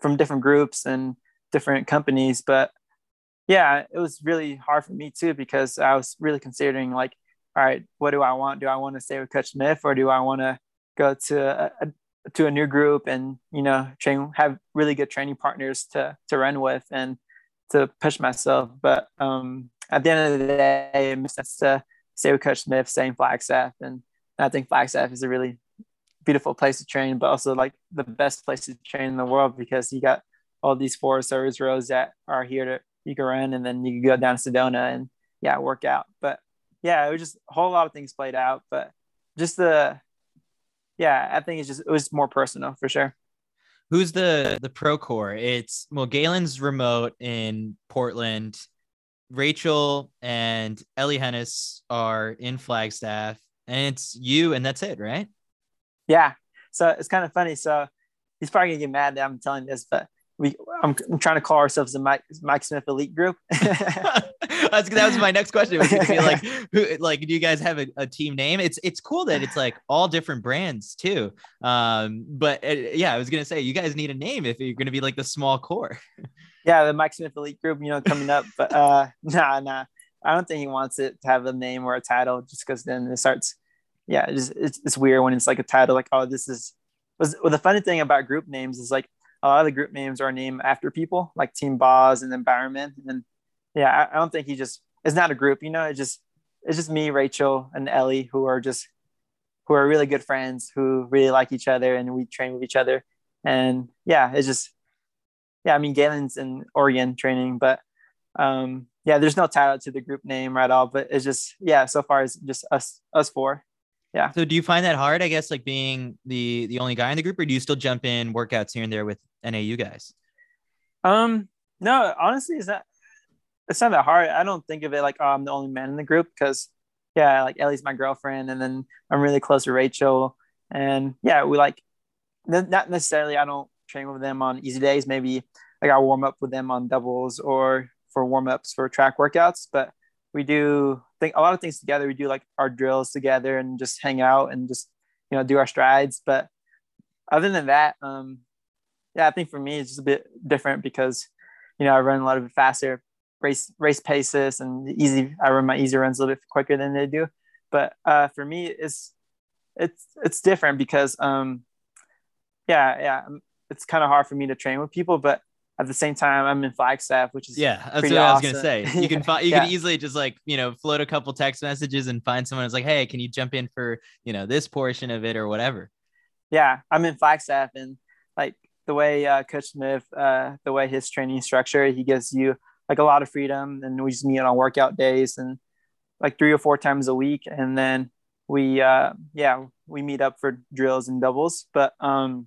from different groups and different companies, but yeah, it was really hard for me too because I was really considering like, all right, what do I want? Do I want to stay with Coach Smith or do I want to go to a, a, to a new group and you know train have really good training partners to to run with and to push myself. But um, at the end of the day, it makes sense to stay with Coach Smith, stay in Flagstaff, and I think Flagstaff is a really beautiful place to train, but also like the best place to train in the world because you got all these Forest Service roads that are here to you can run and then you can go down to Sedona and yeah, work out. But yeah, it was just a whole lot of things played out. But just the yeah, I think it's just it was more personal for sure. Who's the the pro core? It's well, Galen's remote in Portland. Rachel and Elly Henes are in Flagstaff, and it's you, and that's it, right? Yeah. So it's kind of funny. So he's probably gonna get mad that I'm telling this, but we I'm, I'm, trying to call ourselves the Mike Mike Smith Elite Group. That's that was my next question. Was like, who, like, do you guys have a, a, team name? It's it's cool that it's like all different brands too. Um, but uh, yeah, I was gonna say you guys need a name if you're gonna be like the small core. yeah, the Mike Smith Elite Group, you know, coming up. But uh, nah, nah, I don't think he wants it to have a name or a title, just because then it starts. Yeah, it's, it's it's weird when it's like a title, like oh, this is. Was well, the funny thing about group names is like a lot of the group names are named after people like Team Boz and then. And yeah, I, I don't think he just it's not a group, you know, it's just it's just me, Rachel, and Ellie who are just who are really good friends who really like each other and we train with each other. And yeah, it's just yeah, I mean Galen's in Oregon training, but um yeah, there's no title to the group name right all, but it's just yeah, so far it's just us us four yeah. So do you find that hard? I guess like being the the only guy in the group, or do you still jump in workouts here and there with NAU guys? Um, no, honestly, it's not. It's not that hard. I don't think of it like oh, I'm the only man in the group because, yeah, like Ellie's my girlfriend, and then I'm really close to Rachel, and yeah, we like not necessarily. I don't train with them on easy days. Maybe like I warm up with them on doubles or for warm ups for track workouts, but we do think a lot of things together. We do like our drills together and just hang out and just you know do our strides. But other than that, um, yeah, I think for me it's just a bit different because you know I run a lot of faster race race paces and easy. I run my easy runs a little bit quicker than they do. But uh, for me, it's it's it's different because um, yeah, yeah, it's kind of hard for me to train with people, but at the same time, I'm in Flagstaff, which is yeah, that's what awesome. I was gonna say. You can find, you yeah. can easily just like you know float a couple text messages and find someone who's like, hey, can you jump in for you know this portion of it or whatever. Yeah, I'm in Flagstaff, and the way uh, Coach Smith, uh, the way his training structure, he gives you like a lot of freedom, and we just meet on workout days and like three or four times a week, and then we uh, yeah we meet up for drills and doubles, but um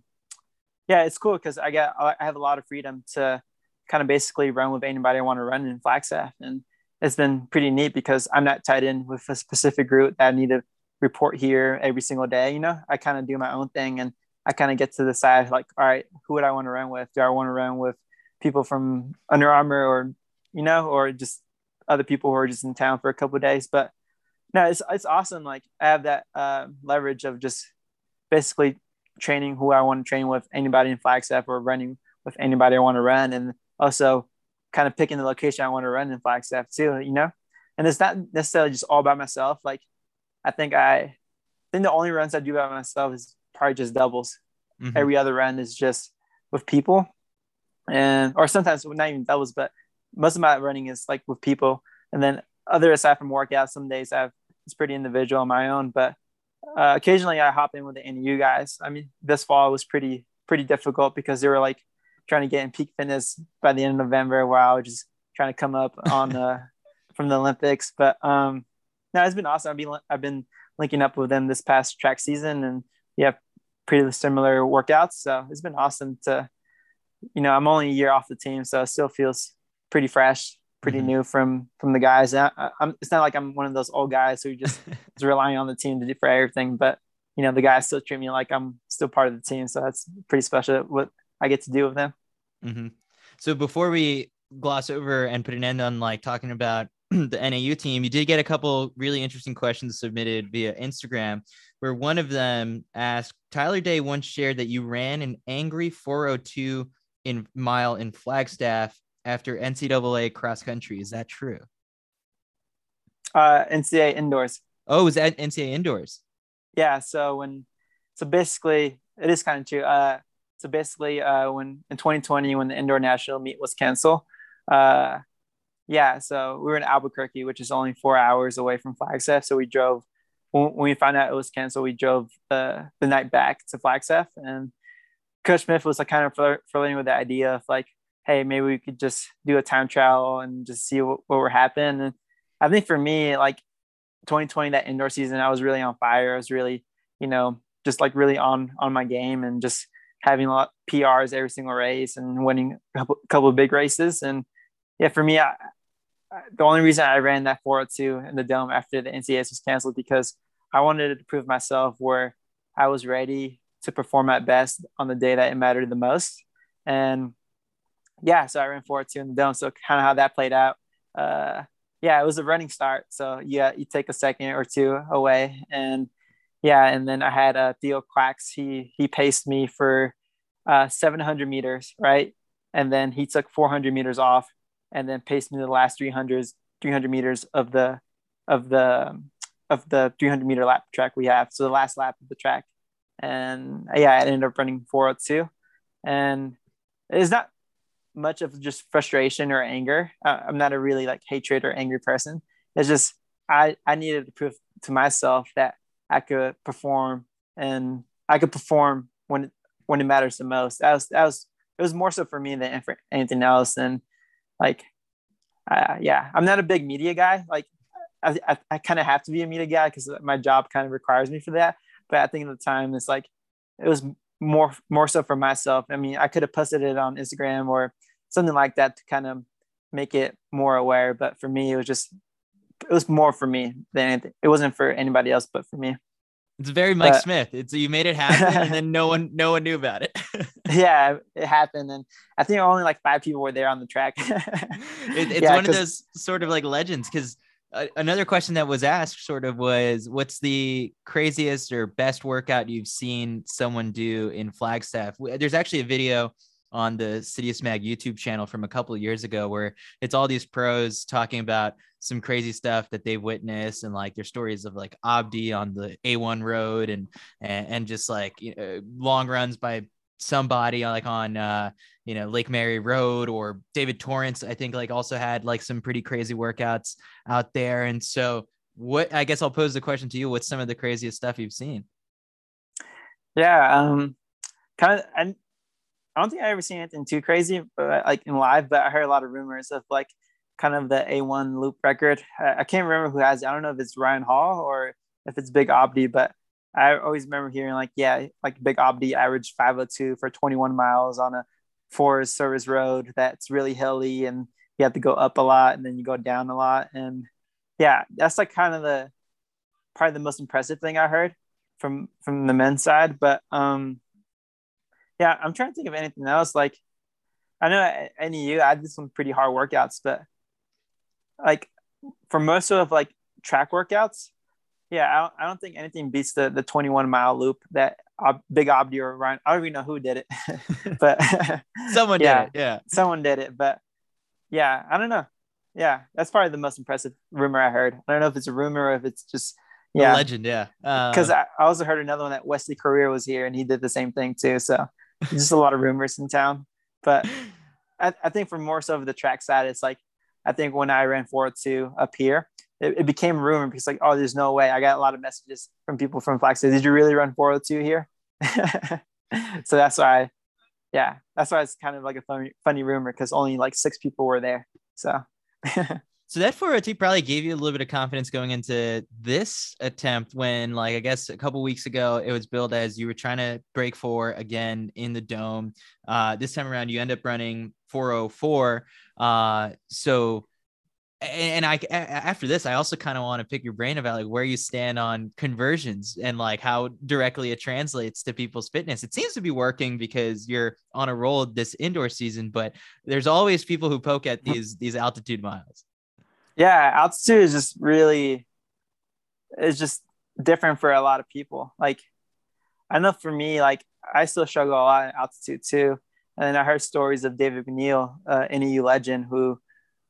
yeah, it's cool because I get I have a lot of freedom to kind of basically run with anybody I want to run in Flagstaff, and it's been pretty neat because I'm not tied in with a specific group that I need to report here every single day. You know, I kind of do my own thing, and I kind of get to decide like, all right, who would I want to run with? Do I want to run with people from Under Armour or you know, or just other people who are just in town for a couple days? But no, it's it's awesome. Like I have that uh, leverage of just basically training who I want to train with, anybody in Flagstaff, or running with anybody I want to run, and also kind of picking the location I want to run in Flagstaff too. You know, and it's not necessarily just all by myself. Like I think I, I think the only runs I do by myself is probably just doubles. Mm-hmm. Every other run is just with people, and or sometimes not even doubles, but most of my running is like with people, and then other aside from workouts, some days I have it's pretty individual on my own, but uh, occasionally I hop in with the NU guys. I mean, this fall was pretty pretty difficult because they were like trying to get in peak fitness by the end of November, while I was just trying to come up on the from the Olympics. But um, no, it's been awesome. I've been I've been linking up with them this past track season, and yeah, pretty similar workouts. So it's been awesome to, you know, I'm only a year off the team, so it still feels pretty fresh pretty mm-hmm. new from from the guys. I, am it's not like I'm one of those old guys who just is relying on the team to do for everything, but you know the guys still treat me like I'm still part of the team, so that's pretty special what I get to do with them. Mm-hmm. So before we gloss over and put an end on like talking about the NAU team, you did get a couple really interesting questions submitted via Instagram, where one of them asked Tyler Day once shared that you ran an angry 402 in mile in Flagstaff after NCAA cross country. Is that true? Uh, NCAA indoors. Oh, was that NCAA indoors? Yeah. So when, so basically, it is kind of true. Uh, so basically, uh, when in 2020, when the indoor national meet was canceled, uh, yeah, so we were in Albuquerque, which is only four hours away from Flagstaff. So we drove when, we found out it was canceled. We drove the the night back to Flagstaff, and Coach Smith was like kind of flirting with the idea of like, hey, maybe we could just do a time trial and just see what, what would happen. And I think for me, like 2020, that indoor season, I was really on fire. I was really, you know, just like really on on my game and just having a lot of PRs every single race and winning a couple, couple of big races. And yeah, for me, I, the only reason I ran that 402 in the dome after the NCAAs was canceled because I wanted to prove myself where I was ready to perform at best on the day that it mattered the most. And yeah, so I ran 402 in the dome. So kind of how that played out. Uh, yeah, it was a running start. So yeah, you take a second or two away, and yeah, and then I had uh, Theo Quax. He he paced me for uh, 700 meters, right, and then he took 400 meters off, and then paced me the last 300 300 meters of the of the of the 300 meter lap track we have. So the last lap of the track, and yeah, I ended up running 402, and it's not much of just frustration or anger. Uh, I'm not a really like hatred or angry person. It's just I I needed to prove to myself that I could perform and I could perform when when it matters the most. That was that was it was more so for me than for anything else. And like, uh, yeah, I'm not a big media guy. Like, I I, I kind of have to be a media guy because my job kind of requires me for that. But I think at the time it's like it was more more so for myself. I mean, I could have posted it on Instagram or something like that to kind of make it more aware. But for me, it was just it was more for me than anything. It wasn't for anybody else, but for me. It's very Mike but, Smith. It's you made it happen, and then no one no one knew about it. yeah, it happened, and I think only like five people were there on the track. it, it's yeah, one of those sort of like legends because uh, another question that was asked sort of was what's the craziest or best workout you've seen someone do in Flagstaff? There's actually a video on the Citius Mag YouTube channel from a couple of years ago where it's all these pros talking about some crazy stuff that they've witnessed and like their stories of like Abdi on the A1 road and and, and just like you know, long runs by somebody like on uh you know Lake Mary Road or David Torrence I think like also had like some pretty crazy workouts out there. And so what I guess I'll pose the question to you what's some of the craziest stuff you've seen? Yeah um kind of I, I don't think I ever seen anything too crazy but like in live but I heard a lot of rumors of like kind of the A1 loop record I, I can't remember who has it I don't know if it's Ryan Hall or if it's Big Abdi, but I always remember hearing like, yeah, like Big Abdi averaged 502 for 21 miles on a forest service road that's really hilly and you have to go up a lot and then you go down a lot. And yeah, that's like kind of the probably the most impressive thing I heard from from the men's side. But um yeah, I'm trying to think of anything else. Like I know at NAU I did some pretty hard workouts, but like for most of like track workouts, yeah, I don't, I don't think anything beats the the 21 mile loop that uh, Big Abdi or Ryan. I don't even know who did it, but someone yeah, did it. Yeah, someone did it. But yeah, I don't know. Yeah, that's probably the most impressive rumor I heard. I don't know if it's a rumor or if it's just yeah, a legend. Yeah, because uh, I, I also heard another one that Wesley Korir was here and he did the same thing too. So just a lot of rumors in town. But I, I think for more so of the track side, it's like I think when I ran forward to up here, it, it became rumor because like, oh, there's no way. I got a lot of messages from people from Flagstaff. Did you really run 402 here? so that's why, yeah, that's why it's kind of like a funny, funny rumor because only like six people were there. So. So that 402 probably gave you a little bit of confidence going into this attempt when, like, I guess a couple weeks ago, it was billed as you were trying to break four again in the dome. Uh, this time around, you end up running 404. Uh, so and I after this, I also kind of want to pick your brain about like where you stand on conversions and like how directly it translates to people's fitness. It seems to be working because you're on a roll this indoor season, but there's always people who poke at these these altitude miles. Yeah, altitude is just really it's just different for a lot of people. Like I know for me, like I still struggle a lot in altitude too. And then I heard stories of David McNeill, uh, NAU legend, who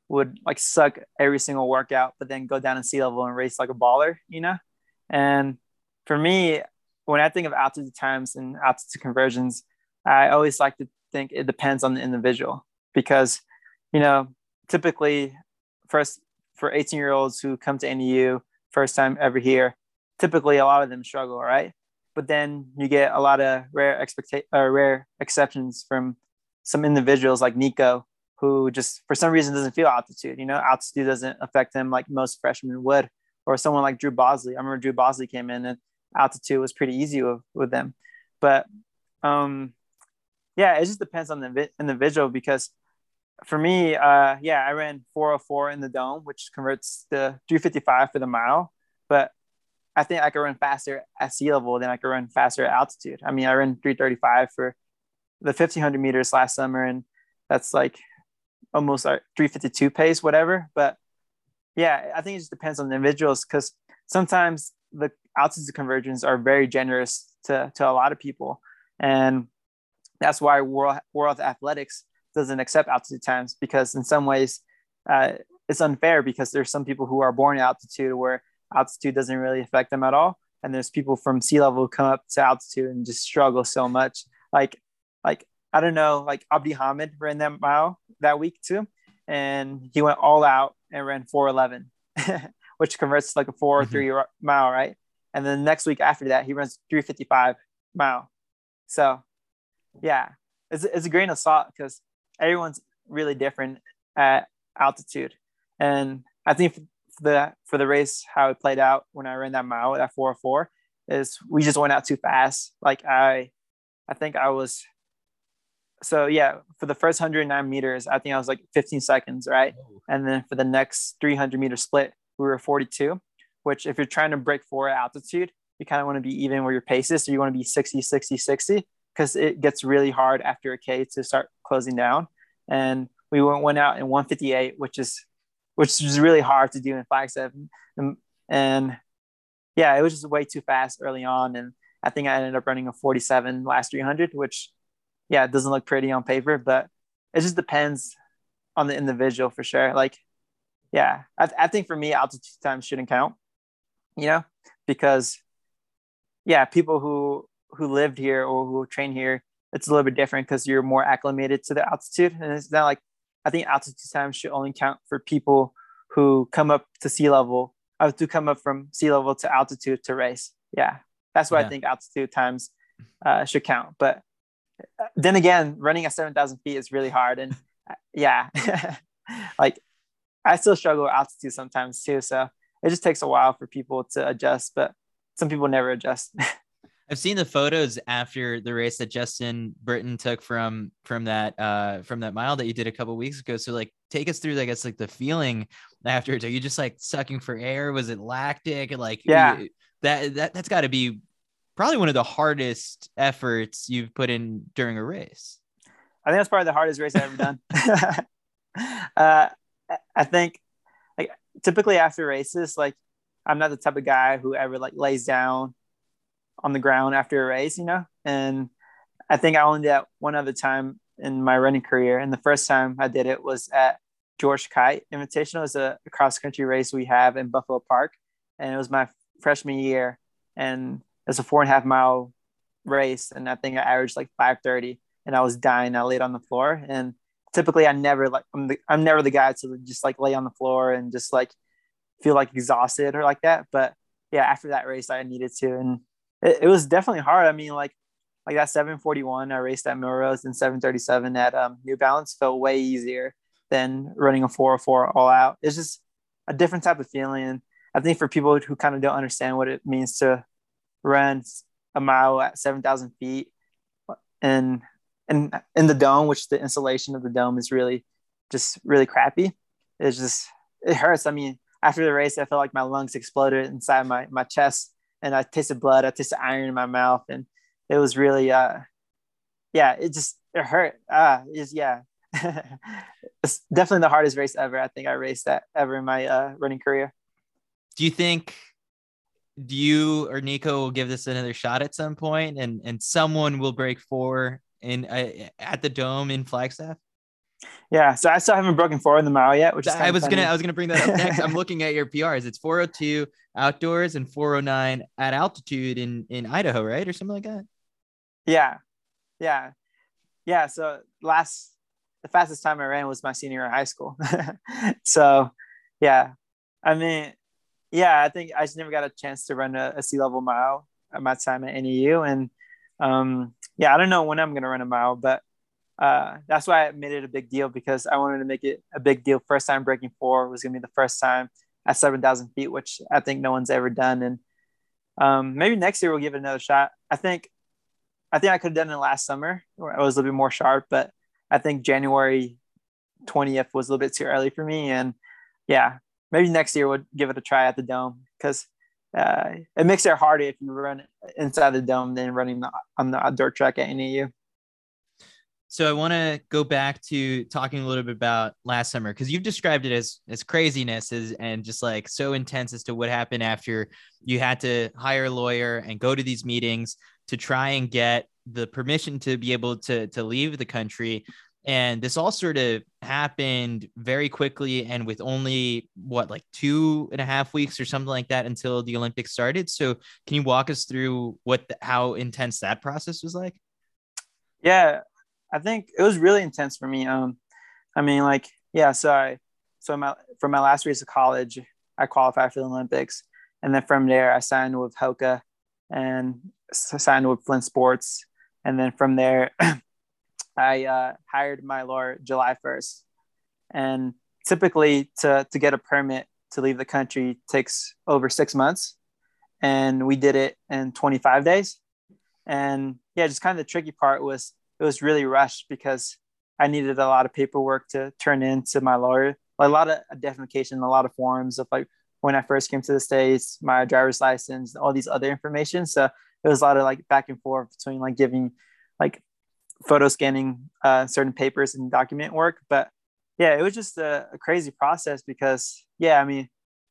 would like suck every single workout, but then go down in sea level and race like a baller, you know? And for me, when I think of altitude times and altitude conversions, I always like to think it depends on the individual because, you know, typically first for 18 year olds who come to NAU first time ever here, typically a lot of them struggle, right? But then you get a lot of rare expecta- uh, rare exceptions from some individuals like Nico who just for some reason doesn't feel altitude. You know, altitude doesn't affect him like most freshmen would, or someone like Drew Bosley. I remember Drew Bosley came in and altitude was pretty easy with, with them. But um, yeah, it just depends on the individual because for me, uh, yeah, I ran 404 in the dome, which converts to 355 for the mile. I think I could run faster at sea level than I could run faster at altitude. I mean, I ran 335 for the 1500 meters last summer, and that's like almost like 352 pace, whatever. But yeah, I think it just depends on the individuals because sometimes the altitude conversions are very generous to, to a lot of people. And that's why World, World Athletics doesn't accept altitude times because in some ways uh, it's unfair because there's some people who are born at altitude where altitude doesn't really affect them at all. And there's people from sea level come up to altitude and just struggle so much. Like, like I don't know, like Abdihamid ran that mile that week too. And he went all out and ran 411, which converts to like a 4 mm-hmm. 3 mile, right? And then next week after that, he runs 355 mile. So, yeah, it's, it's a grain of salt because everyone's really different at altitude. And I think for the for the race, how it played out when I ran that mile at 404 is we just went out too fast. Like I, I think I was so yeah, for the first 109 meters, I think I was like 15 seconds, right? Oh. And then for the next 300 meter split, we were 42, which if you're trying to break four altitude, you kind of want to be even where your pace is. So you want to be 60, 60, 60, because it gets really hard after a K to start closing down. And we went, went out in 158, which is, which is really hard to do in Flagstaff. And, um, and yeah, it was just way too fast early on. And I think I ended up running a 47 last 300, which yeah, it doesn't look pretty on paper, but it just depends on the individual for sure. Like, yeah, I, I think for me, altitude times shouldn't count, you know, because yeah, people who who lived here or who train here, it's a little bit different because you're more acclimated to the altitude. And it's not like I think altitude time should only count for people who come up to sea level, uh, to come up from sea level to altitude to race. Yeah, that's why yeah. I think altitude times uh, should count. But uh, then again, running at 7,000 feet is really hard. And uh, yeah, like I still struggle with altitude sometimes too. So it just takes a while for people to adjust, but some people never adjust. I've seen the photos after the race that Justin Britton took from from that uh from that mile that you did a couple weeks ago. So like take us through I guess like the feeling after it. Are you just like sucking for air? Was it lactic? Like yeah, that that that's got to be probably one of the hardest efforts you've put in during a race. I think that's probably the hardest race I've ever done. uh, I think like typically after races, like I'm not the type of guy who ever like lays down on the ground after a race, you know? And I think I only did that one other time in my running career. And the first time I did it was at George Kyte Invitational. It's a cross country race we have in Buffalo Park. And it was my freshman year. And it's a four and a half mile race. And I think I averaged like 530 and I was dying. I laid on the floor. And typically I never like, I'm, the, I'm never the guy to just like lay on the floor and just like feel like exhausted or like that. But yeah, after that race, I needed to. And it, it, was definitely hard. I mean, like like that 741 I raced at Millrose and 737 at um, New Balance felt way easier than running a 404 all out. It's just a different type of feeling. And I think for people who kind of don't understand what it means to run a mile at 7,000 feet and and in the dome, which the insulation of the dome is really just really crappy. It's just it hurts. I mean, after the race, I felt like my lungs exploded inside my my chest and I tasted blood. I tasted iron in my mouth, and it was really, uh, yeah, it just it hurt. Ah, is yeah, it's definitely the hardest race ever. I think I raced that ever in my uh, running career. Do you think? Do you or Nico will give this another shot at some point, and and someone will break four in uh, at the dome in Flagstaff? Yeah, so I still haven't broken four in the mile yet, which I was funny. gonna I was gonna bring that up next. I'm looking at your PRs. It's 402 outdoors and 409 at altitude in in Idaho, right, or something like that. Yeah, yeah, yeah. So last the fastest time I ran was my senior year in high school. so yeah, I mean, yeah, I think I just never got a chance to run a, a sea level mile at my time at NAU, and um, yeah, I don't know when I'm gonna run a mile, but uh, that's why I made it a big deal because I wanted to make it a big deal. First time breaking four was going to be the first time at 7,000 feet, which I think no one's ever done. And um, maybe next year we'll give it another shot. I think, I think I could have done it last summer where I was a little bit more sharp, but I think January 20th was a little bit too early for me. And yeah, maybe next year we'll give it a try at the dome because uh, it makes it harder if you run inside the dome than running the, on the outdoor track at NAU. So I want to go back to talking a little bit about last summer because you've described it as as craziness as, and just like so intense as to what happened after you had to hire a lawyer and go to these meetings to try and get the permission to be able to to leave the country. And this all sort of happened very quickly and with only what like two and a half weeks or something like that until the Olympics started. So can you walk us through what the, how intense that process was like? Yeah, I think it was really intense for me. Um, I mean, like, yeah, so I, so my, for my last race of college, I qualified for the Olympics. And then from there, I signed with Hoka and signed with Flynn Sports. And then from there, I uh, hired my lawyer July 1st. And typically to, to get a permit to leave the country takes over six months. And we did it in 25 days. And yeah, just kind of the tricky part was it was really rushed because I needed a lot of paperwork to turn in to my lawyer, a lot of identification, a lot of forms of like when I first came to the States, my driver's license, all these other information. So it was a lot of like back and forth between like giving like photo scanning uh, certain papers and document work. But yeah, it was just a, a crazy process because yeah, I mean,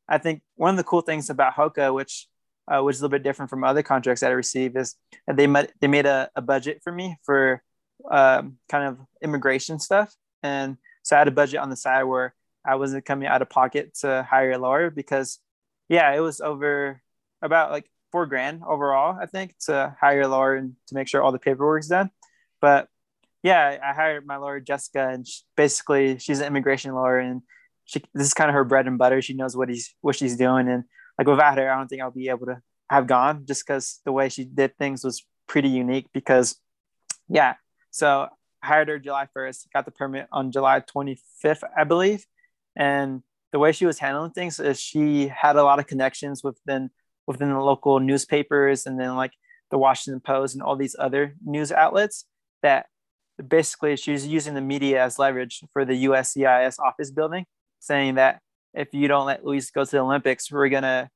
I think one of the cool things about Hoka, which uh, which is a little bit different from other contracts that I received, is that they met, they made a, a budget for me for um, kind of immigration stuff. And so I had a budget on the side where I wasn't coming out of pocket to hire a lawyer because, yeah, it was over about like four grand overall, I think, to hire a lawyer and to make sure all the paperwork's done. But yeah, I hired my lawyer Jessica, and she, basically she's an immigration lawyer, and she this is kind of her bread and butter. She knows what he's what she's doing, and like without her, I don't think I'll be able to have gone just because the way she did things was pretty unique. Because yeah, so hired her July first, got the permit on July twenty fifth, I believe, and the way she was handling things is she had a lot of connections within within the local newspapers and then like the Washington Post and all these other news outlets that basically she's using the media as leverage for the USCIS office building, saying that if you don't let Luis go to the Olympics, we're gonna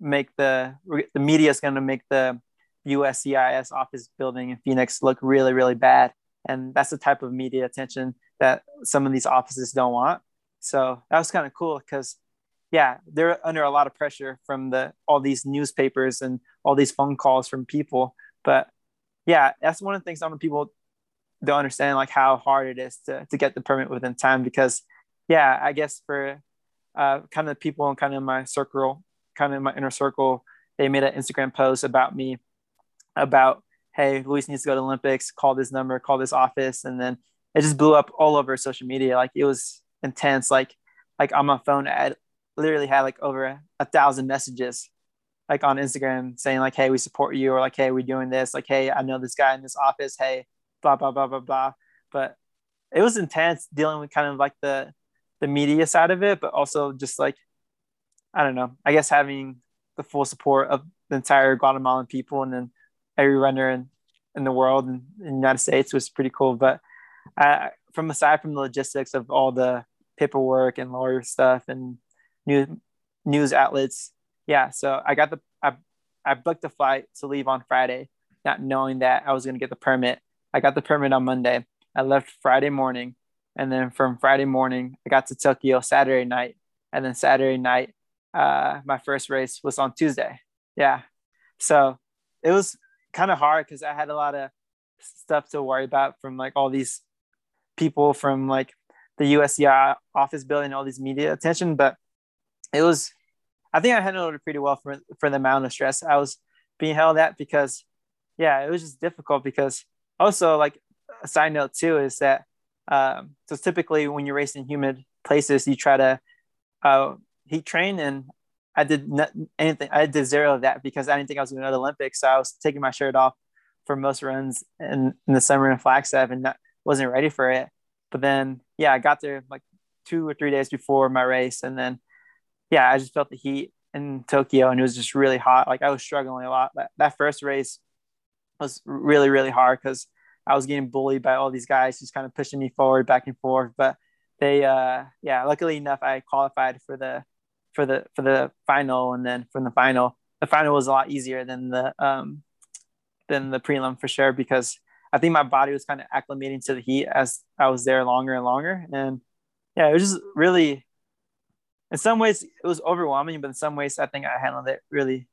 make the the media is gonna make the USCIS office building in Phoenix look really really bad, and that's the type of media attention that some of these offices don't want. So that was kind of cool because yeah, they're under a lot of pressure from the all these newspapers and all these phone calls from people. But yeah, that's one of the things some people don't understand, like how hard it is to to get the permit within time. Because yeah, I guess for uh, kind of people in kind of my circle, kind of my inner circle, they made an Instagram post about me about hey, Luis needs to go to Olympics. Call this number, call this office, and then it just blew up all over social media. Like it was intense. Like like on my phone, I literally had like over a, a thousand messages like on Instagram saying like, "Hey, we support you," or like, "Hey, we're doing this." Like, "Hey, I know this guy in this office." Hey, blah blah blah blah blah. But it was intense dealing with kind of like the the media side of it, but also just like I don't know. I guess having the full support of the entire Guatemalan people and then every runner in, in the world and in the United States was pretty cool. But I, from aside from the logistics of all the paperwork and lawyer stuff and news news outlets. Yeah, so I got the I, I booked a flight to leave on Friday, not knowing that I was going to get the permit. I got the permit on Monday. I left Friday morning, and then from Friday morning I got to Tokyo Saturday night, and then Saturday night uh, my first race was on Tuesday. Yeah, so it was kind of hard because I had a lot of stuff to worry about from like all these people from like the USCI office building, all these media attention, but it was I think I handled it pretty well for for the amount of stress I was being held at because yeah, it was just difficult because also like a side note too is that um, so typically when you're racing humid places, you try to uh, heat train and I did not anything. I did zero of that because I didn't think I was going to the Olympics. So I was taking my shirt off for most runs in, in the summer in Flagstaff and not, wasn't ready for it. But then, yeah, I got there like two or three days before my race. And then yeah, I just felt the heat in Tokyo and it was just really hot. Like I was struggling a lot. That, that first race was really, really hard because I was getting bullied by all these guys just kind of pushing me forward, back and forth. But they, uh, yeah, luckily enough, I qualified for the, for the, for the final. And then from the final, the final was a lot easier than the, um, than the prelim for sure, because I think my body was kind of acclimating to the heat as I was there longer and longer. And yeah, it was just really, in some ways it was overwhelming, but in some ways I think I handled it really,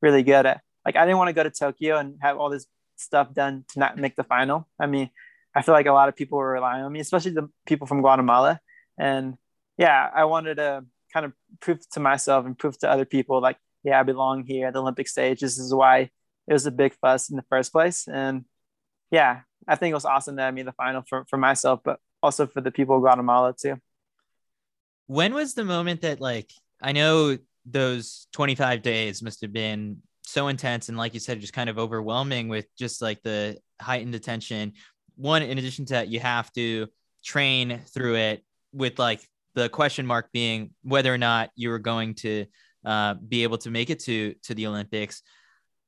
really good. At, like I didn't want to go to Tokyo and have all this stuff done to not make the final. I mean, I feel like a lot of people were relying on me, especially the people from Guatemala. And yeah, I wanted to kind of prove to myself and prove to other people like, yeah, I belong here at the Olympic stage. This is why it was a big fuss in the first place. And yeah, I think it was awesome that I made the final for, for myself, but also for the people of Guatemala too when was the moment that like I know those 25 days must have been so intense and like you said just kind of overwhelming with just like the heightened attention one in addition to that you have to train through it with like the question mark being whether or not you were going to uh, be able to make it to to the olympics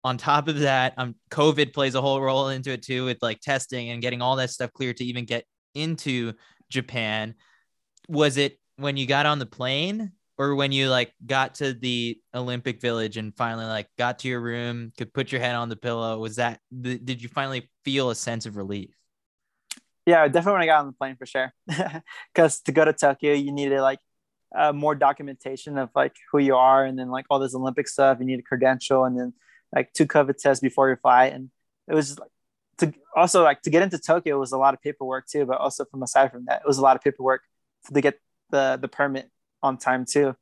on top of that um covid plays a whole role into it too with like testing and getting all that stuff clear to even get into japan was it when you got on the plane or when you like got to the Olympic Village and finally like got to your room, could put your head on the pillow? Was that did you finally feel a sense of relief? Yeah, definitely when I got on the plane for sure. Because to go to Tokyo, you needed like uh, more documentation of like who you are, and then like all this Olympic stuff. You need a credential, and then like two COVID tests before your flight, and it was like to also like to get into Tokyo was a lot of paperwork too. But also from aside from that, it was a lot of paperwork to get the the permit on time too.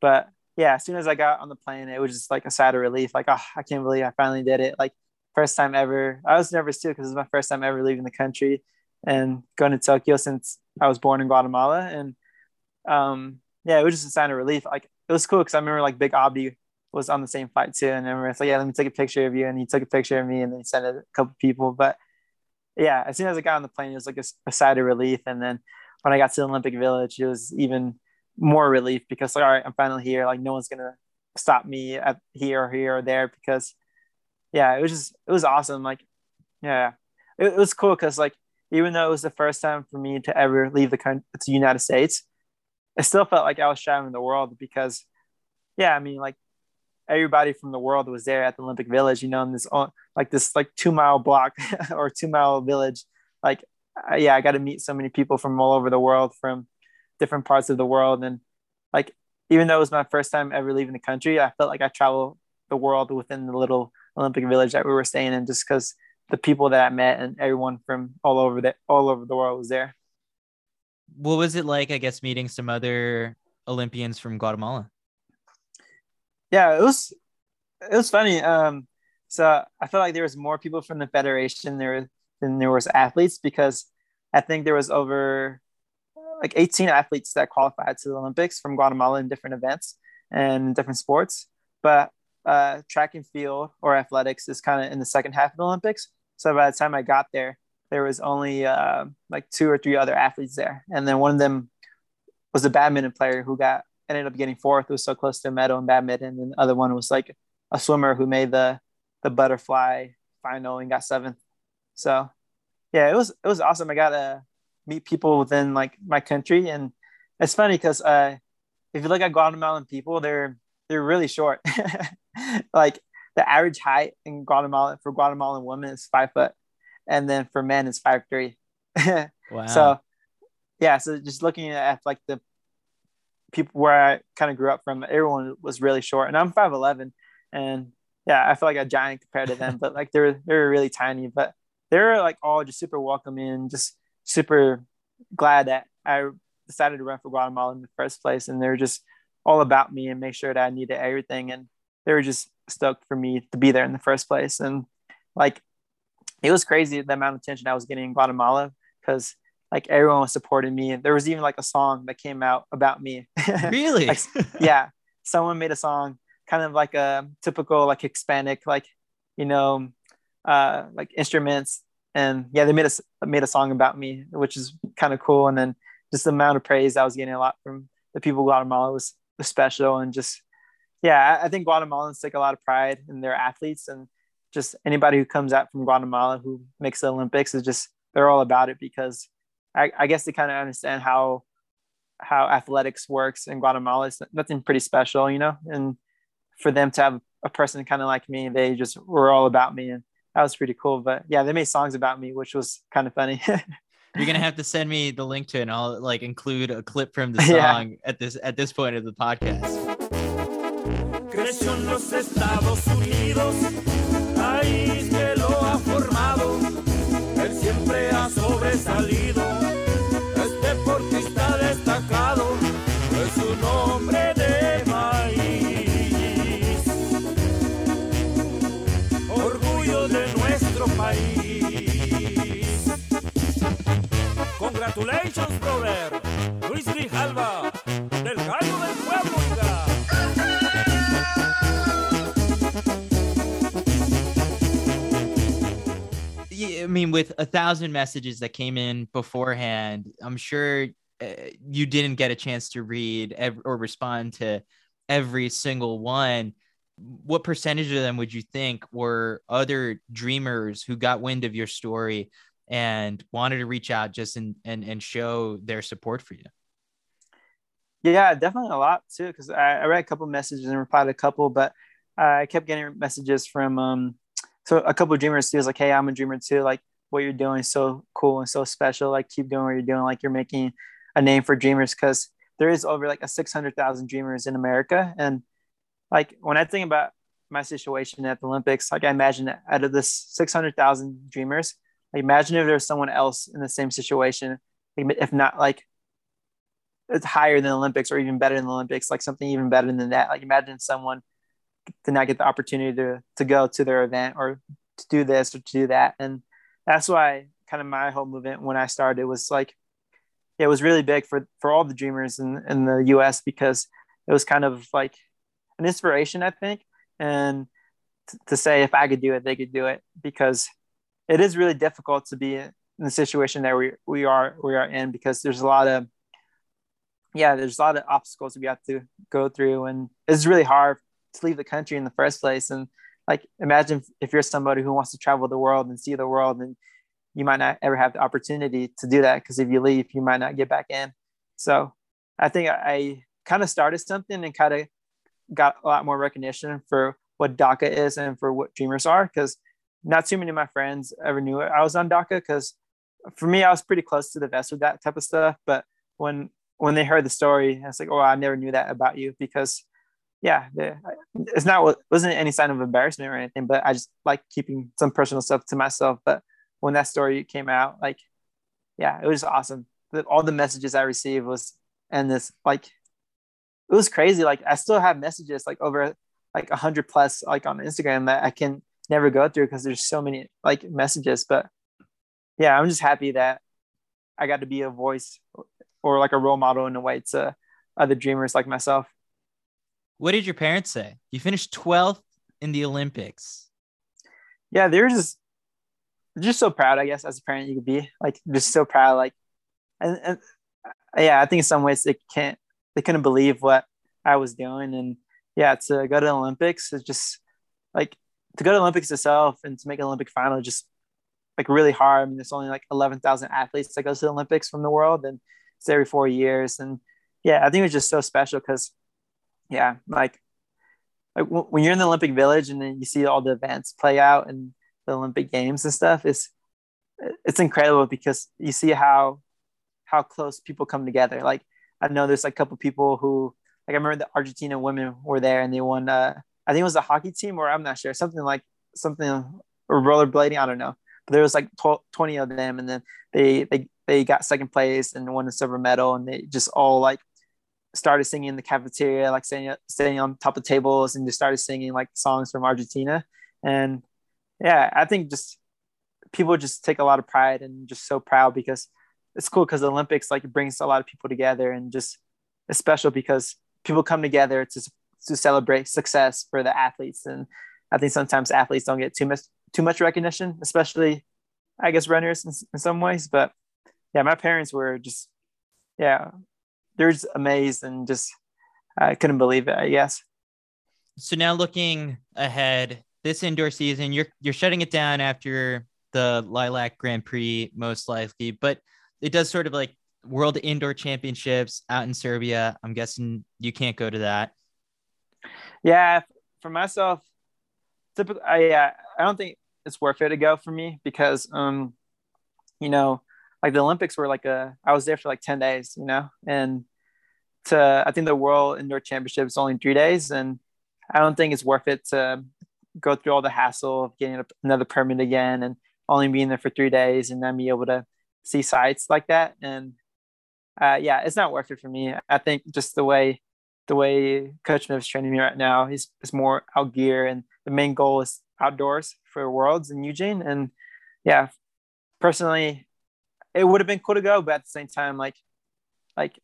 But yeah, as soon as I got on the plane, it was just like a sad of relief. Like, oh, I can't believe I finally did it. Like first time ever. I was nervous too because it was my first time ever leaving the country and going to Tokyo since I was born in Guatemala. And um, yeah, it was just a sign of relief. Like it was cool because I remember like Big Abdi was on the same flight too, and I remember it's like, yeah, let me take a picture of you, and he took a picture of me, and then he sent it a couple people. But yeah, as soon as I got on the plane, it was like a, a sigh of relief, and then when I got to the Olympic Village, it was even more relief because like, all right, I'm finally here. Like no one's gonna stop me at here or here or there because yeah, it was just it was awesome. Like yeah, it, it was cool because like even though it was the first time for me to ever leave the country the United States, I still felt like I was traveling the world because yeah, I mean like everybody from the world was there at the Olympic Village, you know, in this like this like two mile block or two mile village. Like, yeah, I got to meet so many people from all over the world, from different parts of the world, and like even though it was my first time ever leaving the country, I felt like I traveled the world within the little Olympic Village that we were staying in, just because the people that I met and everyone from all over the all over the world was there. What was it like? I guess meeting some other Olympians from Guatemala yeah, it was it was funny. Um, so I felt like there was more people from the federation there than there was athletes because I think there was over like 18 athletes that qualified to the Olympics from Guatemala in different events and different sports. But uh, track and field or athletics is kind of in the second half of the Olympics. So by the time I got there, there was only uh, like two or three other athletes there, and then one of them was a badminton player who got ended up getting fourth. It was so close to a medal in badminton. And the other one was like a swimmer who made the the butterfly final and got seventh. So yeah, it was it was awesome. I got to meet people within like my country, and it's funny because uh, if you look at Guatemalan people, they're they're really short. like the average height in Guatemala for Guatemalan women is five foot, and then for men it's five three. wow. So yeah, so just looking at like the people where I kind of grew up from, everyone was really short, and I'm five eleven, and yeah, I feel like a giant compared to them, but like they're they're really tiny, but they're like all just super welcoming, just super glad that I decided to run for Guatemala in the first place, and they're just all about me and make sure that I needed everything, and they were just stoked for me to be there in the first place, and like it was crazy the amount of attention I was getting in Guatemala because like everyone was supporting me. And there was even like a song that came out about me. Really? like, yeah. Someone made a song kind of like a typical like Hispanic, like, you know, uh, like instruments. And yeah, they made a, made a song about me, which is kind of cool. And then just the amount of praise I was getting a lot from the people of Guatemala was, was special. And just, yeah, I, think Guatemalans take a lot of pride in their athletes and just anybody who comes out from Guatemala who makes the Olympics is just, they're all about it because I, I guess they kind of understand how how athletics works in Guatemala. It's nothing pretty special, you know. And for them to have a person kind of like me, they just were all about me, and that was pretty cool. But yeah, they made songs about me, which was kind of funny. You're gonna have to send me the link to it, and I'll like include a clip from the song yeah. at this at this point of the podcast. creció en los Estados Unidos, país que lo ha formado, él siempre ha sobresalido, es deportista destacado, es un hombre de maíz, orgullo de nuestro país. Congratulations, brother, Luis Grijalva. I mean, with a thousand messages that came in beforehand, I'm sure uh, you didn't get a chance to read ev- or respond to every single one. What percentage of them would you think were other dreamers who got wind of your story and wanted to reach out just and and, and show their support for you yeah definitely a lot too because I, I, read a couple messages and replied a couple but i kept getting messages from um so a couple dreamers too was like hey i'm a dreamer too like what you're doing is so cool and so special like keep doing what you're doing like you're making a name for dreamers because there is over like a 600000 dreamers in america and like when i think about my situation at the olympics like i imagine out of this 600000 dreamers like imagine if there's someone else in the same situation, if not like it's higher than Olympics or even better than the Olympics, like something even better than that. Like imagine someone did not get the opportunity to to go to their event or to do this or to do that. And that's why kind of my whole movement when I started was like, it was really big for, for all the dreamers in, in the US because it was kind of like an inspiration, I think. And t- to say if I could do it, they could do it because it is really difficult to be in the situation that we, we are, we are in because there's a lot of, yeah, there's a lot of obstacles we have to go through and it's really hard to leave the country in the first place. And like, imagine if you're somebody who wants to travel the world and see the world and you might not ever have the opportunity to do that because if you leave, you might not get back in. So I think I kind of started something and kind of got a lot more recognition for what DACA is and for what Dreamers are because not too many of my friends ever knew I was on DACA because for me I was pretty close to the vest with that type of stuff. But when when they heard the story, I was like, oh, I never knew that about you because yeah, it's not wasn't any sign of embarrassment or anything, but I just like keeping some personal stuff to myself. But when that story came out, like, yeah, it was awesome. All the messages I received was and this like it was crazy. Like I still have messages like over like a hundred plus like on Instagram that I can never go through because there's so many like messages. But yeah, I'm just happy that I got to be a voice or like a role model in a way to other dreamers like myself. What did your parents say? You finished 12th in the Olympics. Yeah, they're just just so proud, I guess, as a parent you could be. Like just so proud. Like and, and uh, yeah, I think in some ways they can't they couldn't believe what I was doing. And yeah, to go to the Olympics is just like to go to Olympics itself and to make an Olympic final just like really hard. I mean, there's only like 11,000 athletes that go to the Olympics from the world and it's every four years. And yeah, I think it was just so special because yeah, like, like when you're in the Olympic village and then you see all the events play out and the Olympic games and stuff, it's, it's incredible because you see how, how close people come together. Like I know there's a couple people who like I remember the Argentina women were there and they won. Uh, I think it was a hockey team or I'm not sure something like something or rollerblading. I don't know. But there was like 12, 20 of them and then they they they got second place and won a silver medal and they just all like started singing in the cafeteria, like standing standing on top of tables and just started singing like songs from Argentina. And yeah, I think just people just take a lot of pride and just so proud because it's cool because the Olympics like brings a lot of people together and just it's special because people come together to to celebrate success for the athletes and I think sometimes athletes don't get too much too much recognition, especially I guess runners in, in some ways. But yeah, my parents were just yeah, they're just amazed and just I couldn't believe it. I guess. So now looking ahead, this indoor season, you're you're shutting it down after the Lilac Grand Prix, most likely, but it does sort of like World Indoor Championships out in Serbia. I'm guessing you can't go to that. Yeah, for myself, typically, I uh, I don't think it's worth it to go for me because um, you know, like the Olympics were like a I was there for like ten days, you know, and to I think the World Indoor Championship is only three days, and I don't think it's worth it to go through all the hassle of getting another permit again and only being there for three days and then be able to see sites like that. And uh, yeah, it's not worth it for me. I think just the way the way Coach is training me right now, he's is more out gear, and the main goal is outdoors for Worlds in Eugene. And yeah, personally, it would have been cool to go, but at the same time, like like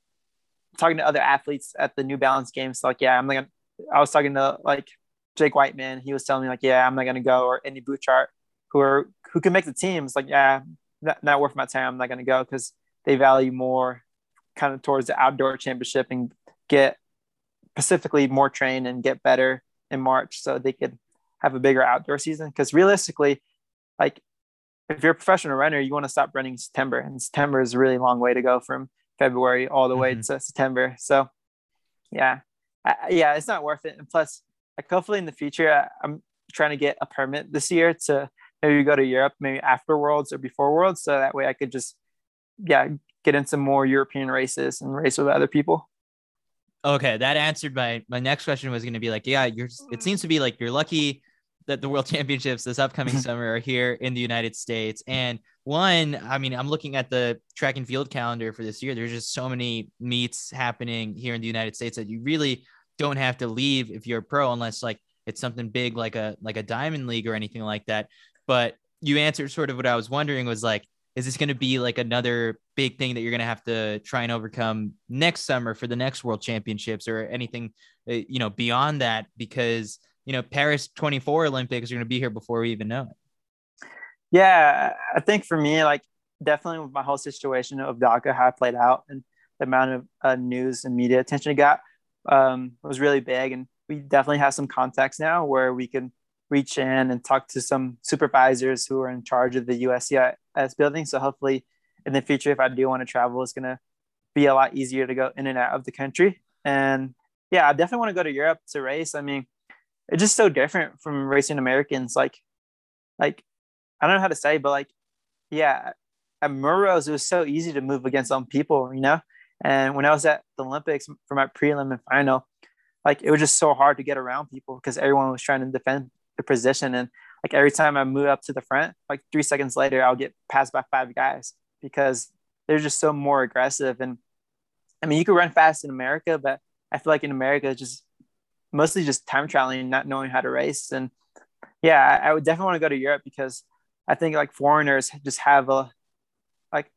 talking to other athletes at the New Balance games, like yeah, I'm like I was talking to like Jake Wightman, he was telling me like yeah, I'm not gonna go, or Andy Butchart, who are who can make the teams. Like yeah, not, not worth my time. I'm not to go because they value more kind of towards the outdoor championship and get specifically more trained and get better in March so they could have a bigger outdoor season. Because realistically, like if you're a professional runner, you want to stop running September, and September is a really long way to go from February all the way mm-hmm. to September. So, yeah, I, yeah, it's not worth it. And plus, like hopefully in the future, I, I'm trying to get a permit this year to maybe go to Europe, maybe after Worlds or before Worlds, so that way I could just yeah get into more European races and race with other people. Okay, that answered my my next question was going to be like, yeah, you're. It seems to be like you're lucky that the World Championships this upcoming summer are here in the United States. And one, I mean, I'm looking at the track and field calendar for this year. There's just so many meets happening here in the United States that you really don't have to leave if you're a pro unless like it's something big like a like a diamond league or anything like that but you answered sort of what I was wondering was like, is this going to be like another big thing that you're going to have to try and overcome next summer for the next world championships or anything, uh, you know, beyond that? Because, you know, Paris 24 Olympics are going to be here before we even know it. Yeah. I think for me, like, definitely with my whole situation of DACA, how it played out and the amount of uh, news and media attention it got um, was really big. And we definitely have some contacts now where we can reach in and talk to some supervisors who are in charge of the USCIS building. So hopefully in the future, if I do want to travel, it's going to be a lot easier to go in and out of the country. And yeah, I definitely want to go to Europe to race. I mean, it's just so different from racing Americans. Like, like I don't know how to say, but like, yeah, at Millrose, it was so easy to move against some people, you know. And when I was at the Olympics for my prelim and final, like it was just so hard to get around people because everyone was trying to defend the position. And like every time I move up to the front, like three seconds later, I'll get passed by five guys because they're just so more aggressive. And I mean, you can run fast in America, but I feel like in America, just mostly just time traveling, not knowing how to race. And yeah, I, would definitely want to go to Europe because I think like foreigners just have a like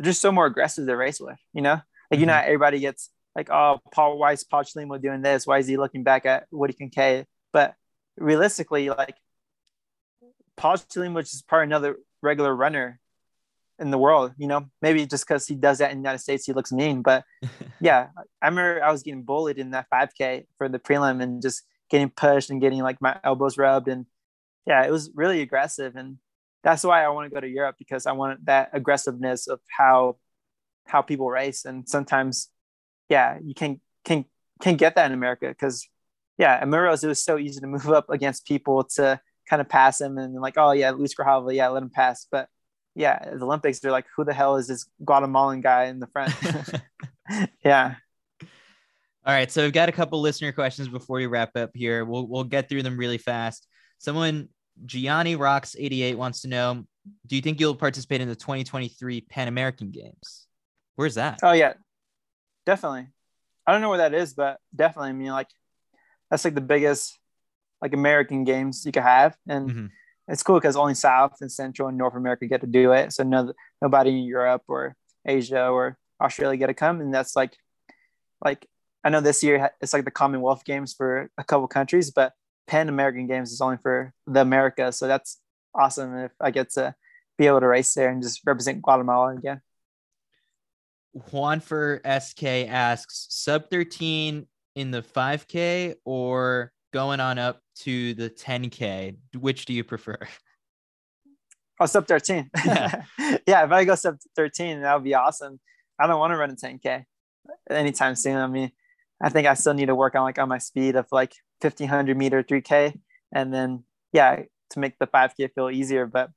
just so more aggressive to race with, you know? Like, mm-hmm. you know, mm-hmm. everybody gets like, oh, Paul, why is Paul Chelimo doing this? Why is he looking back at Woody Kincaid? But realistically, like Paul Chelimo is probably another regular runner in the world, you know, maybe just because he does that in the United States, he looks mean. But yeah, I remember I was getting bullied in that 5K for the prelim and just getting pushed and getting like my elbows rubbed. And yeah, it was really aggressive. And that's why I want to go to Europe because I want that aggressiveness of how how people race. And sometimes, yeah, you can can can get that in America because yeah, at Millrose, it was so easy to move up against people to kind of pass him and like, oh yeah, Luis Grijalva, yeah, let him pass. But yeah, the Olympics, they're like, who the hell is this Guatemalan guy in the front? yeah. All right, so we've got a couple listener questions before we wrap up here. We'll we'll get through them really fast. Someone Gianni Rocks 88 wants to know, do you think you'll participate in the 2023 Pan American Games? Where's that? Oh yeah. Definitely. I don't know where that is, but definitely. I mean, like that's like the biggest like American games you could have, and mm-hmm. It's cool because only South and Central and North America get to do it. So no, nobody in Europe or Asia or Australia get to come, and that's like like I know this year it's like the Commonwealth Games for a couple countries, but Pan American Games is only for the Americas. So that's awesome if I get to be able to race there and just represent Guatemala again. Juan for SK asks sub 13 in the 5K or going on up to the 10K? Which do you prefer? Oh, sub 13. Yeah. yeah, if I go sub 13, that would be awesome. I don't want to run a 10K anytime soon. I mean, I think I still need to work on like on my speed of like 1500 meter 3K. And then, yeah, to make the 5K feel easier. But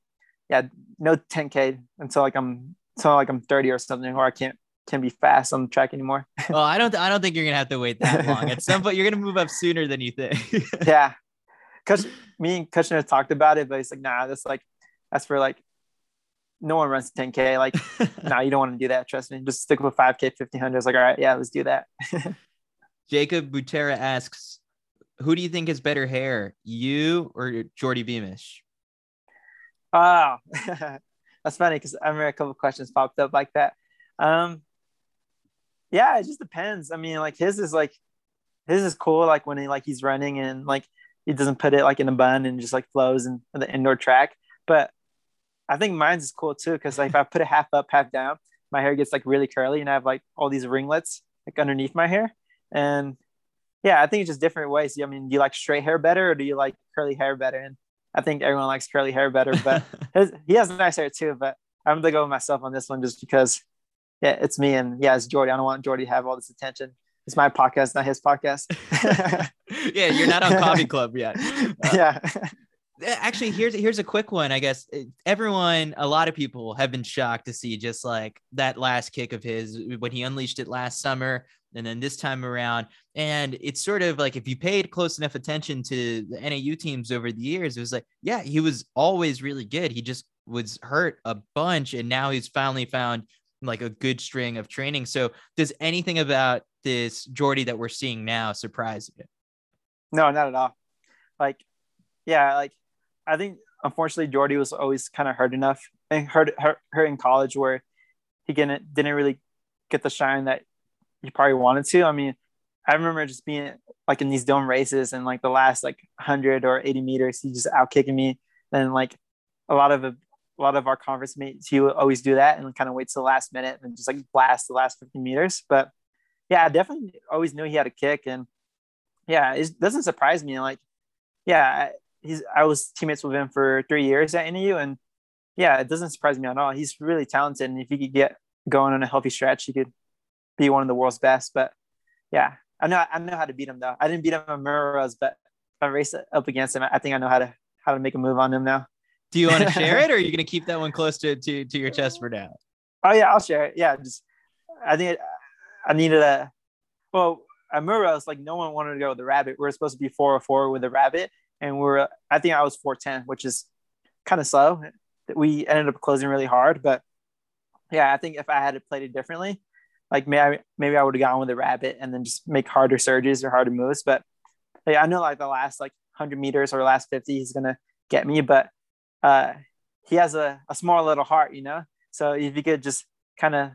yeah, no 10K until like I'm, until like I'm 30 or something, or I can't can be fast on the track anymore. well, I don't I don't think you're gonna have to wait that long. At some point, you're gonna move up sooner than you think. yeah, because me and Kushner talked about it, but he's like, nah, that's like that's for like no one runs 10k. Like, nah, you don't want to do that. Trust me, just stick with 5k, 1500. It's like, all right, yeah, let's do that. Jacob Butera asks, who do you think has better hair, you or Geordie Beamish? Oh, that's funny because I remember a couple questions popped up like that. Um, yeah, it just depends. I mean, like his is like his is cool. Like when he like he's running and like he doesn't put it like in a bun and just like flows in the indoor track. But I think mine's is cool too because like if I put it half up, half down, my hair gets like really curly and I have like all these ringlets like underneath my hair. And yeah, I think it's just different ways. I mean, do you like straight hair better or do you like curly hair better? And I think everyone likes curly hair better, but his, he has nice hair too. But I'm gonna go with myself on this one just because yeah, it's me and yeah, it's Geordie. I don't want Geordie to have all this attention. It's my podcast, not his podcast. yeah, you're not on Coffee Club yet. Uh, yeah. Actually, here's here's a quick one. I guess everyone, a lot of people have been shocked to see just like that last kick of his when he unleashed it last summer, and then this time around. And it's sort of like if you paid close enough attention to the NAU teams over the years, it was like, yeah, he was always really good. He just was hurt a bunch, and now he's finally found like a good string of training. So does anything about this Geordie that we're seeing now surprise you? No, not at all. Like, yeah, like I think unfortunately Geordie was always kind of hurt enough and hurt, hurt hurt in college where he didn't didn't really get the shine that he probably wanted to. I mean, I remember just being like in these dome races and like the last like 100 or 80 meters, he just out kicking me. And like a lot of a, lot of our conference mates, he would always do that and kind of wait till the last minute and just like blast the last 50 meters. But yeah, I definitely always knew he had a kick. And yeah, it doesn't surprise me. Like, yeah, he's I was teammates with him for three years at NAU, and yeah, it doesn't surprise me at all. He's really talented, and if he could get going on a healthy stretch, he could be one of the world's best. But yeah, I know I know how to beat him though. I didn't beat him on Millrose, but if I race up against him, I think I know how to how to make a move on him now. Do you want to share it, or are you going to keep that one close to, to to your chest for now? Oh yeah, I'll share it. Yeah, just I think it, I needed a well at Millrose like no one wanted to go with the rabbit. We are supposed to be four or four with the rabbit, and we're I think I was four ten, which is kind of slow. We ended up closing really hard, but yeah, I think if I had played it differently, like maybe maybe I would have gone with a rabbit and then just make harder surges or harder moves. But like, I know like the last like hundred meters or last fifty, he's gonna get me. But uh, he has a, a small little heart, you know. So if you could just kind of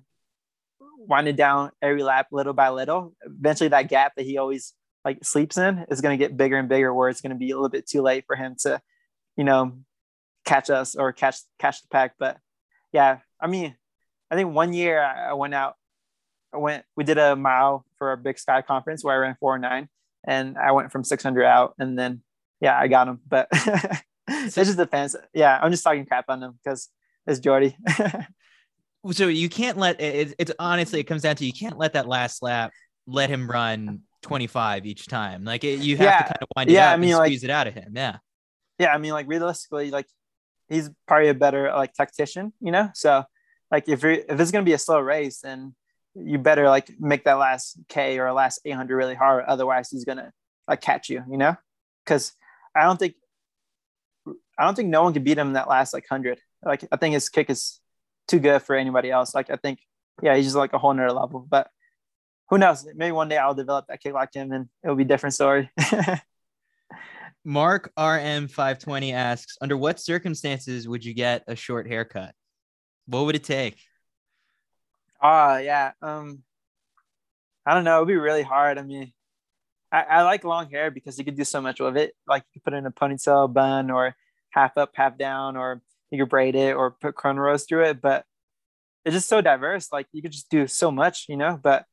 wind it down every lap, little by little, eventually that gap that he always like sleeps in is going to get bigger and bigger where it's going to be a little bit too late for him to you know catch us or catch catch the pack but yeah i mean i think one year i went out i went we did a mile for a big sky conference where i ran four nine, and i went from 600 out and then yeah i got him but it just depends yeah i'm just talking crap on them because it's geordie so you can't let it, it's honestly it comes down to you can't let that last lap let him run 25 each time. Like it, you have yeah. to kind of wind it yeah, I mean, and squeeze like, it out of him. Yeah. Yeah. I mean, like realistically, like he's probably a better like tactician, you know? So like if you're, if it's going to be a slow race, then you better like make that last K or last 800 really hard. Otherwise he's going to like catch you, you know? Cause I don't think, I don't think no one can beat him in that last like hundred. Like I think his kick is too good for anybody else. Like I think, yeah, he's just like a whole nother level, but who knows? Maybe one day I'll develop that kick like him and it'll be a different story. Mark RM520 asks, under what circumstances would you get a short haircut? What would it take? Ah, uh, yeah. Um, I don't know. It'd be really hard. I mean, I, I like long hair because you could do so much with it. Like you could put it in a ponytail bun or half up, half down, or you could braid it or put cornrows through it. But it's just so diverse. Like you could just do so much, you know. But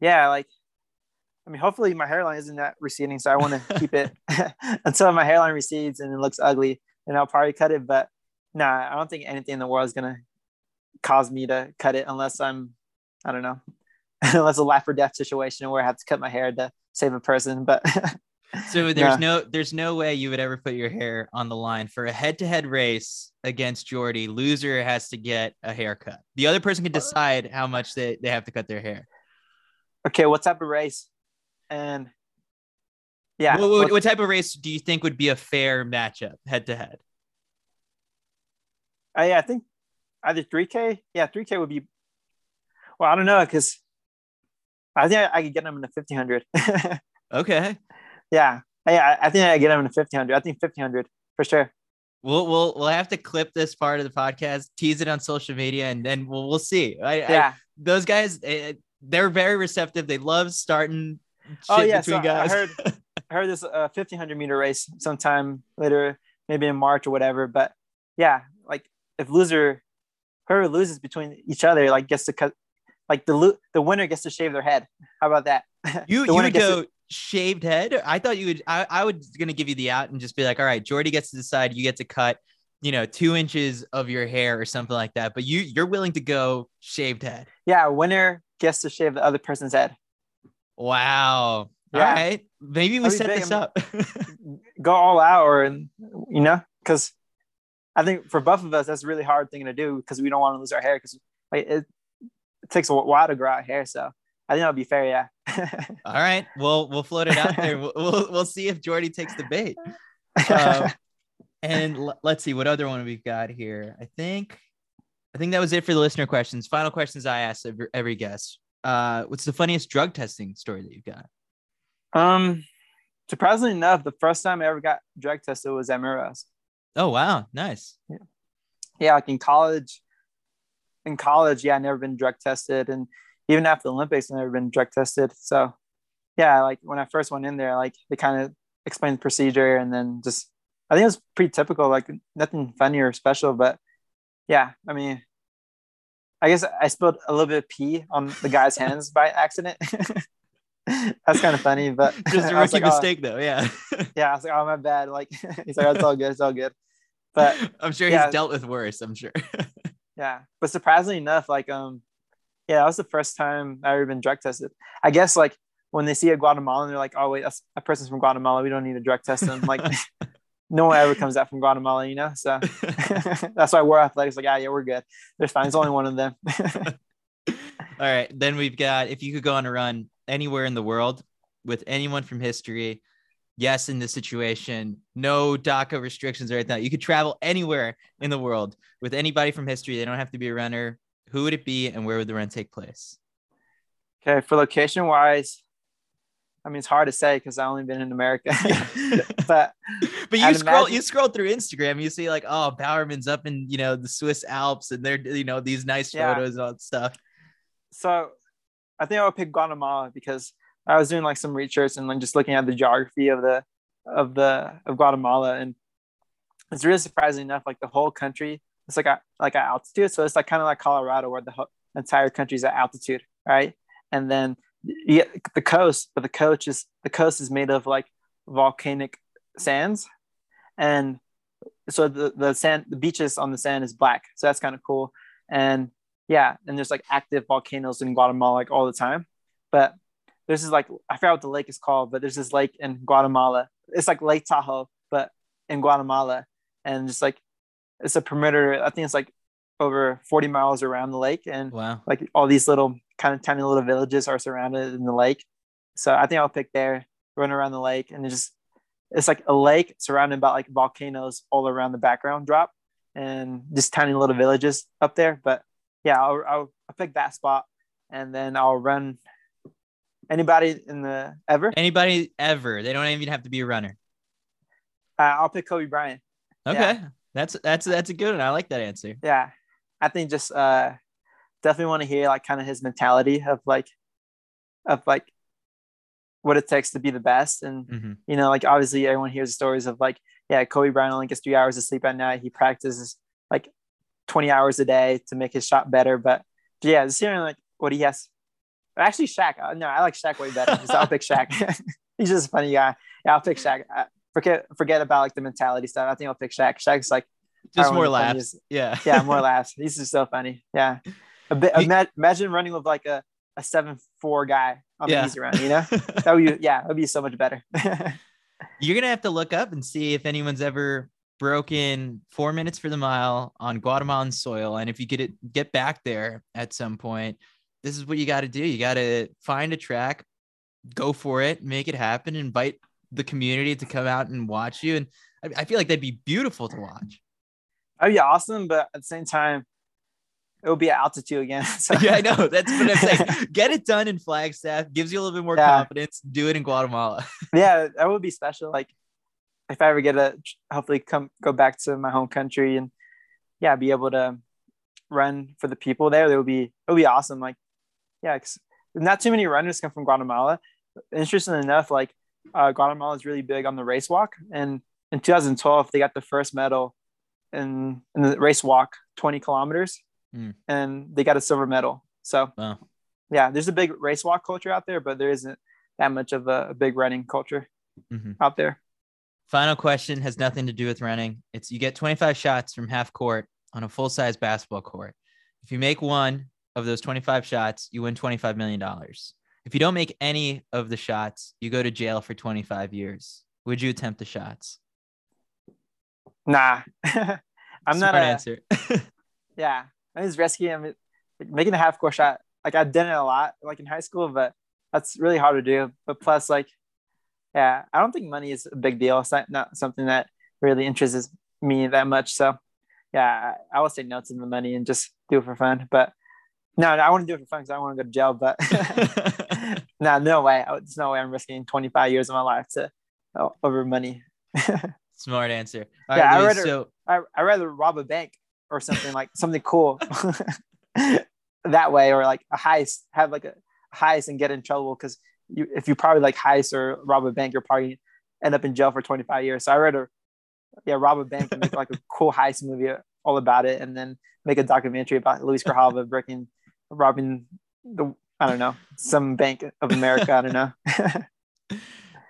yeah, like I mean, hopefully my hairline isn't that receding, so I want to keep it until my hairline recedes and it looks ugly, and I'll probably cut it. But nah, I don't think anything in the world is gonna cause me to cut it unless I'm, I don't know, unless a life or death situation where I have to cut my hair to save a person. But so there's no there's no way you would ever put your hair on the line for a head-to-head race against Geordie. Loser has to get a haircut. The other person can decide how much they, they have to cut their hair okay, what type of race? And yeah, what, what, what type of race do you think would be a fair matchup head to head? Uh, yeah, I think either 3K. Yeah, 3K would be. Well, I don't know because I think I, I, could get them in the 1500. okay. Yeah. Yeah, I, I think I get them in the 1500. I think 1500 for sure. We'll we'll we'll have to clip this part of the podcast, tease it on social media, and then we'll we'll see. I, yeah. I, those guys, eh, they're very receptive. They love starting oh yeah, between so guys. I heard I heard this uh, 1500 meter race sometime later, maybe in March or whatever. But yeah, like if loser whoever loses between each other, like gets to cut, like the lo- the winner gets to shave their head. How about that? You you would go to- shaved head. I thought you would. I I was gonna give you the out and just be like, all right, Geordie gets to decide. You get to cut. You know, two inches of your hair or something like that. But you you're willing to go shaved head. Yeah, winner gets to shave the other person's head. Wow. Yeah. All right. Maybe we set this up. go all out or, you know, because I think for both of us, that's a really hard thing to do because we don't want to lose our hair because like, it, it, takes a while to grow out hair. So I think that'll be fair. Yeah. all right. Well, we'll float it out there. We'll, we'll, we'll see if Geordie takes the bait. Uh, and l- let's see what other one we've got here. I think I think that was it for the listener questions. Final questions I ask every, every guest. Uh, what's the funniest drug testing story that you've got? Um, surprisingly enough, the first time I ever got drug tested was at Millrose. Oh wow, nice. Yeah, yeah like in college. In college, yeah, I never been drug tested, and even after the Olympics, I've never been drug tested. So, yeah, like when I first went in there, like they kind of explained the procedure, and then just I think it was pretty typical, like nothing funny or special, but yeah, I mean, I guess I spilled a little bit of pee on the guy's hands by accident. That's kind of funny, but just a rookie like, mistake, oh. though. Yeah. yeah, I was like, "Oh, my bad." Like he's like, oh, "It's all good. It's all good." But I'm sure yeah, he's dealt with worse. I'm sure. yeah, but surprisingly enough, like um, yeah, that was the first time I ever been drug tested. I guess like when they see a Guatemalan, they're like, "Oh wait, that's a person's from Guatemala. We don't need to drug test them." Like no one ever comes out from Guatemala, you know. So that's why we're athletics. Like, ah, yeah, we're good. There's fine. There's only one of them. All right. Then we've got if you could go on a run anywhere in the world with anyone from history. Yes, in this situation, no DACA restrictions or anything. You could travel anywhere in the world with anybody from history. They don't have to be a runner. Who would it be, and where would the run take place? Okay, for location wise, I mean, it's hard to say because I've only been in America, but but you scroll imagine... you scroll through Instagram, you see like oh Bowerman's up in you know the Swiss Alps and they're you know these nice yeah. photos and all that stuff. So I think I would pick Guatemala because I was doing like some research and like just looking at the geography of the of the of Guatemala and it's really surprising enough like the whole country it's like a like at altitude. So it's like kind of like Colorado where the whole, entire country's at altitude right? And then yeah, the coast, but the coast is the coast is made of like volcanic sands, and so the the sand the beaches on the sand is black, so that's kind of cool. And yeah, and there's like active volcanoes in Guatemala like all the time, but there's this like I forgot what the lake is called, but there's this lake in Guatemala. It's like Lake Tahoe, but in Guatemala, and just like it's a perimeter. I think it's like over 40 miles around the lake, and wow, like all these little kind of tiny little villages are surrounded in the lake. So I think I'll pick there, run around the lake, and just it's like a lake surrounded by like volcanoes all around the background drop, and just tiny little villages up there. But yeah, I'll, I'll, I'll pick that spot, and then I'll run. Anybody in the ever? Anybody ever? They don't even have to be a runner. Uh, I'll pick Kobe Bryant. Okay, yeah. That's that's that's a good one. I like that answer. Yeah, I think just uh definitely want to hear like kind of his mentality of like of like what it takes to be the best and mm-hmm. you know like obviously everyone hears stories of like yeah kobe bryant only gets three hours of sleep at night he practices like 20 hours a day to make his shot better but yeah just hearing like what he has actually Shaq. Uh, no, I like Shaq way better. So I'll pick Shaq. He's just a funny guy. Yeah, I'll pick Shaq. Forget forget about like the mentality stuff. I think I'll pick Shaq. Shaq's like just more laughs. Yeah, yeah, more laughs. He's just so funny. Yeah, a bit, imagine running with like a, a seven four guy on yeah. the easy run. You know, that would be yeah, that would be so much better. You're gonna have to look up and see if anyone's ever broken four minutes for the mile on Guatemalan soil, and if you get it get back there at some point, this is what you got to do. You got to find a track, go for it, make it happen, invite the community to come out and watch you. And I, I feel like that'd be beautiful to watch. That'd be awesome, but at the same time, it would be altitude again. So. Yeah, I know. That's what I'm saying. Get it done in Flagstaff. Gives you a little bit more yeah. confidence. Do it in Guatemala. yeah, that would be special. Like if I ever get to hopefully come go back to my home country and yeah, be able to run for the people there. It would be it would be awesome. Like yeah, not too many runners come from Guatemala. Interesting enough, like uh, Guatemala is really big on the race walk, and in 2012 they got the first medal in in the race walk 20 kilometers mm. and they got a silver medal. So, wow. yeah, there's a big race walk culture out there, but there isn't that much of a, a big running culture mm-hmm. out there. Final question has nothing to do with running. It's you get 25 shots from half court on a full size basketball court. If you make one of those 25 shots, you win $25 million. If you don't make any of the shots, you go to jail for 25 years. Would you attempt the shots? Nah, I'm Smart not a answer. yeah, I was risky. I'm making a half court shot. Like I've done it a lot, like in high school, but that's really hard to do. But plus, like, yeah, I don't think money is a big deal. It's not, not something that really interests me that much. So, yeah, I will say no to the money and just do it for fun. But no, no I want to do it for fun because I want to go to jail. But no, no way. There's no way I'm risking 25 years of my life to oh, over money. Smart answer. All yeah, right, I rather so... I I rather rob a bank or something like something cool that way, or like a heist. Have like a heist and get in trouble because you if you probably like heist or rob a bank, you're probably end up in jail for 25 years. So I rather yeah rob a bank and make like a cool heist movie all about it, and then make a documentary about Luis Grijalva breaking robbing the I don't know some bank of America. I don't know.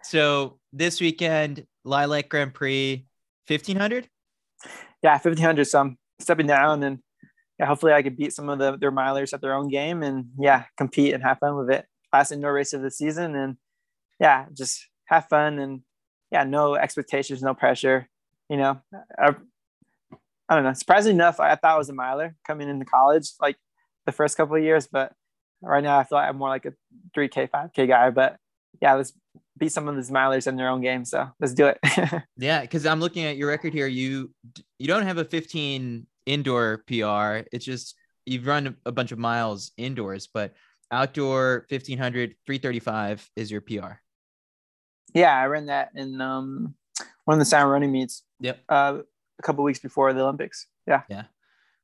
so this weekend, Lilac Grand Prix, 1500. Yeah, 1500. So I'm stepping down and yeah, hopefully I could beat some of the their milers at their own game and yeah, compete and have fun with it. Last indoor race of the season and yeah, just have fun and yeah, no expectations, no pressure. You know, I, I don't know. Surprisingly enough, I, I thought I was a miler coming into college, like the first couple of years, but right now I feel like I'm more like a 3K, 5K guy. But yeah, let's beat some of these milers in their own game. So let's do it. yeah, because I'm looking at your record here. You you don't have a 15 indoor PR. It's just you've run a bunch of miles indoors, but outdoor 1500 335 is your PR. Yeah, I ran that in um, one of the sound running meets. Yep. Uh, a couple weeks before the Olympics. Yeah. Yeah.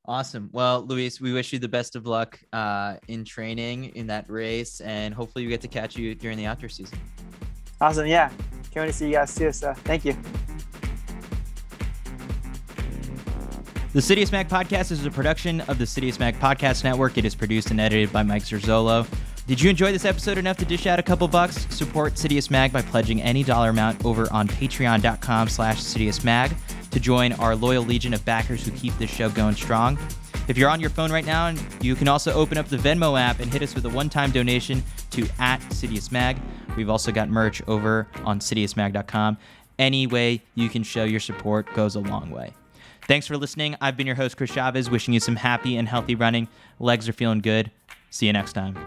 Awesome. Well, Luis, we wish you the best of luck uh, in training in that race, and hopefully we get to catch you during the outdoor season. Awesome. Yeah. Can't wait to see you guys too. So thank you. The Citius Mag podcast is a production of the Citius Mag podcast network. It is produced and edited by Mike Zerzolo. Did you enjoy this episode enough to dish out a couple bucks? Support Citius Mag by pledging any dollar amount over on patreon.com slash Citius Mag to join our loyal legion of backers who keep this show going strong. If you're on your phone right now, you can also open up the Venmo app and hit us with a one-time donation to at Citius Mag. We've also got merch over on citiusmag.com. Any way you can show your support goes a long way. Thanks for listening. I've been your host, Chris Chavez, wishing you some happy and healthy running. Legs are feeling good. See you next time.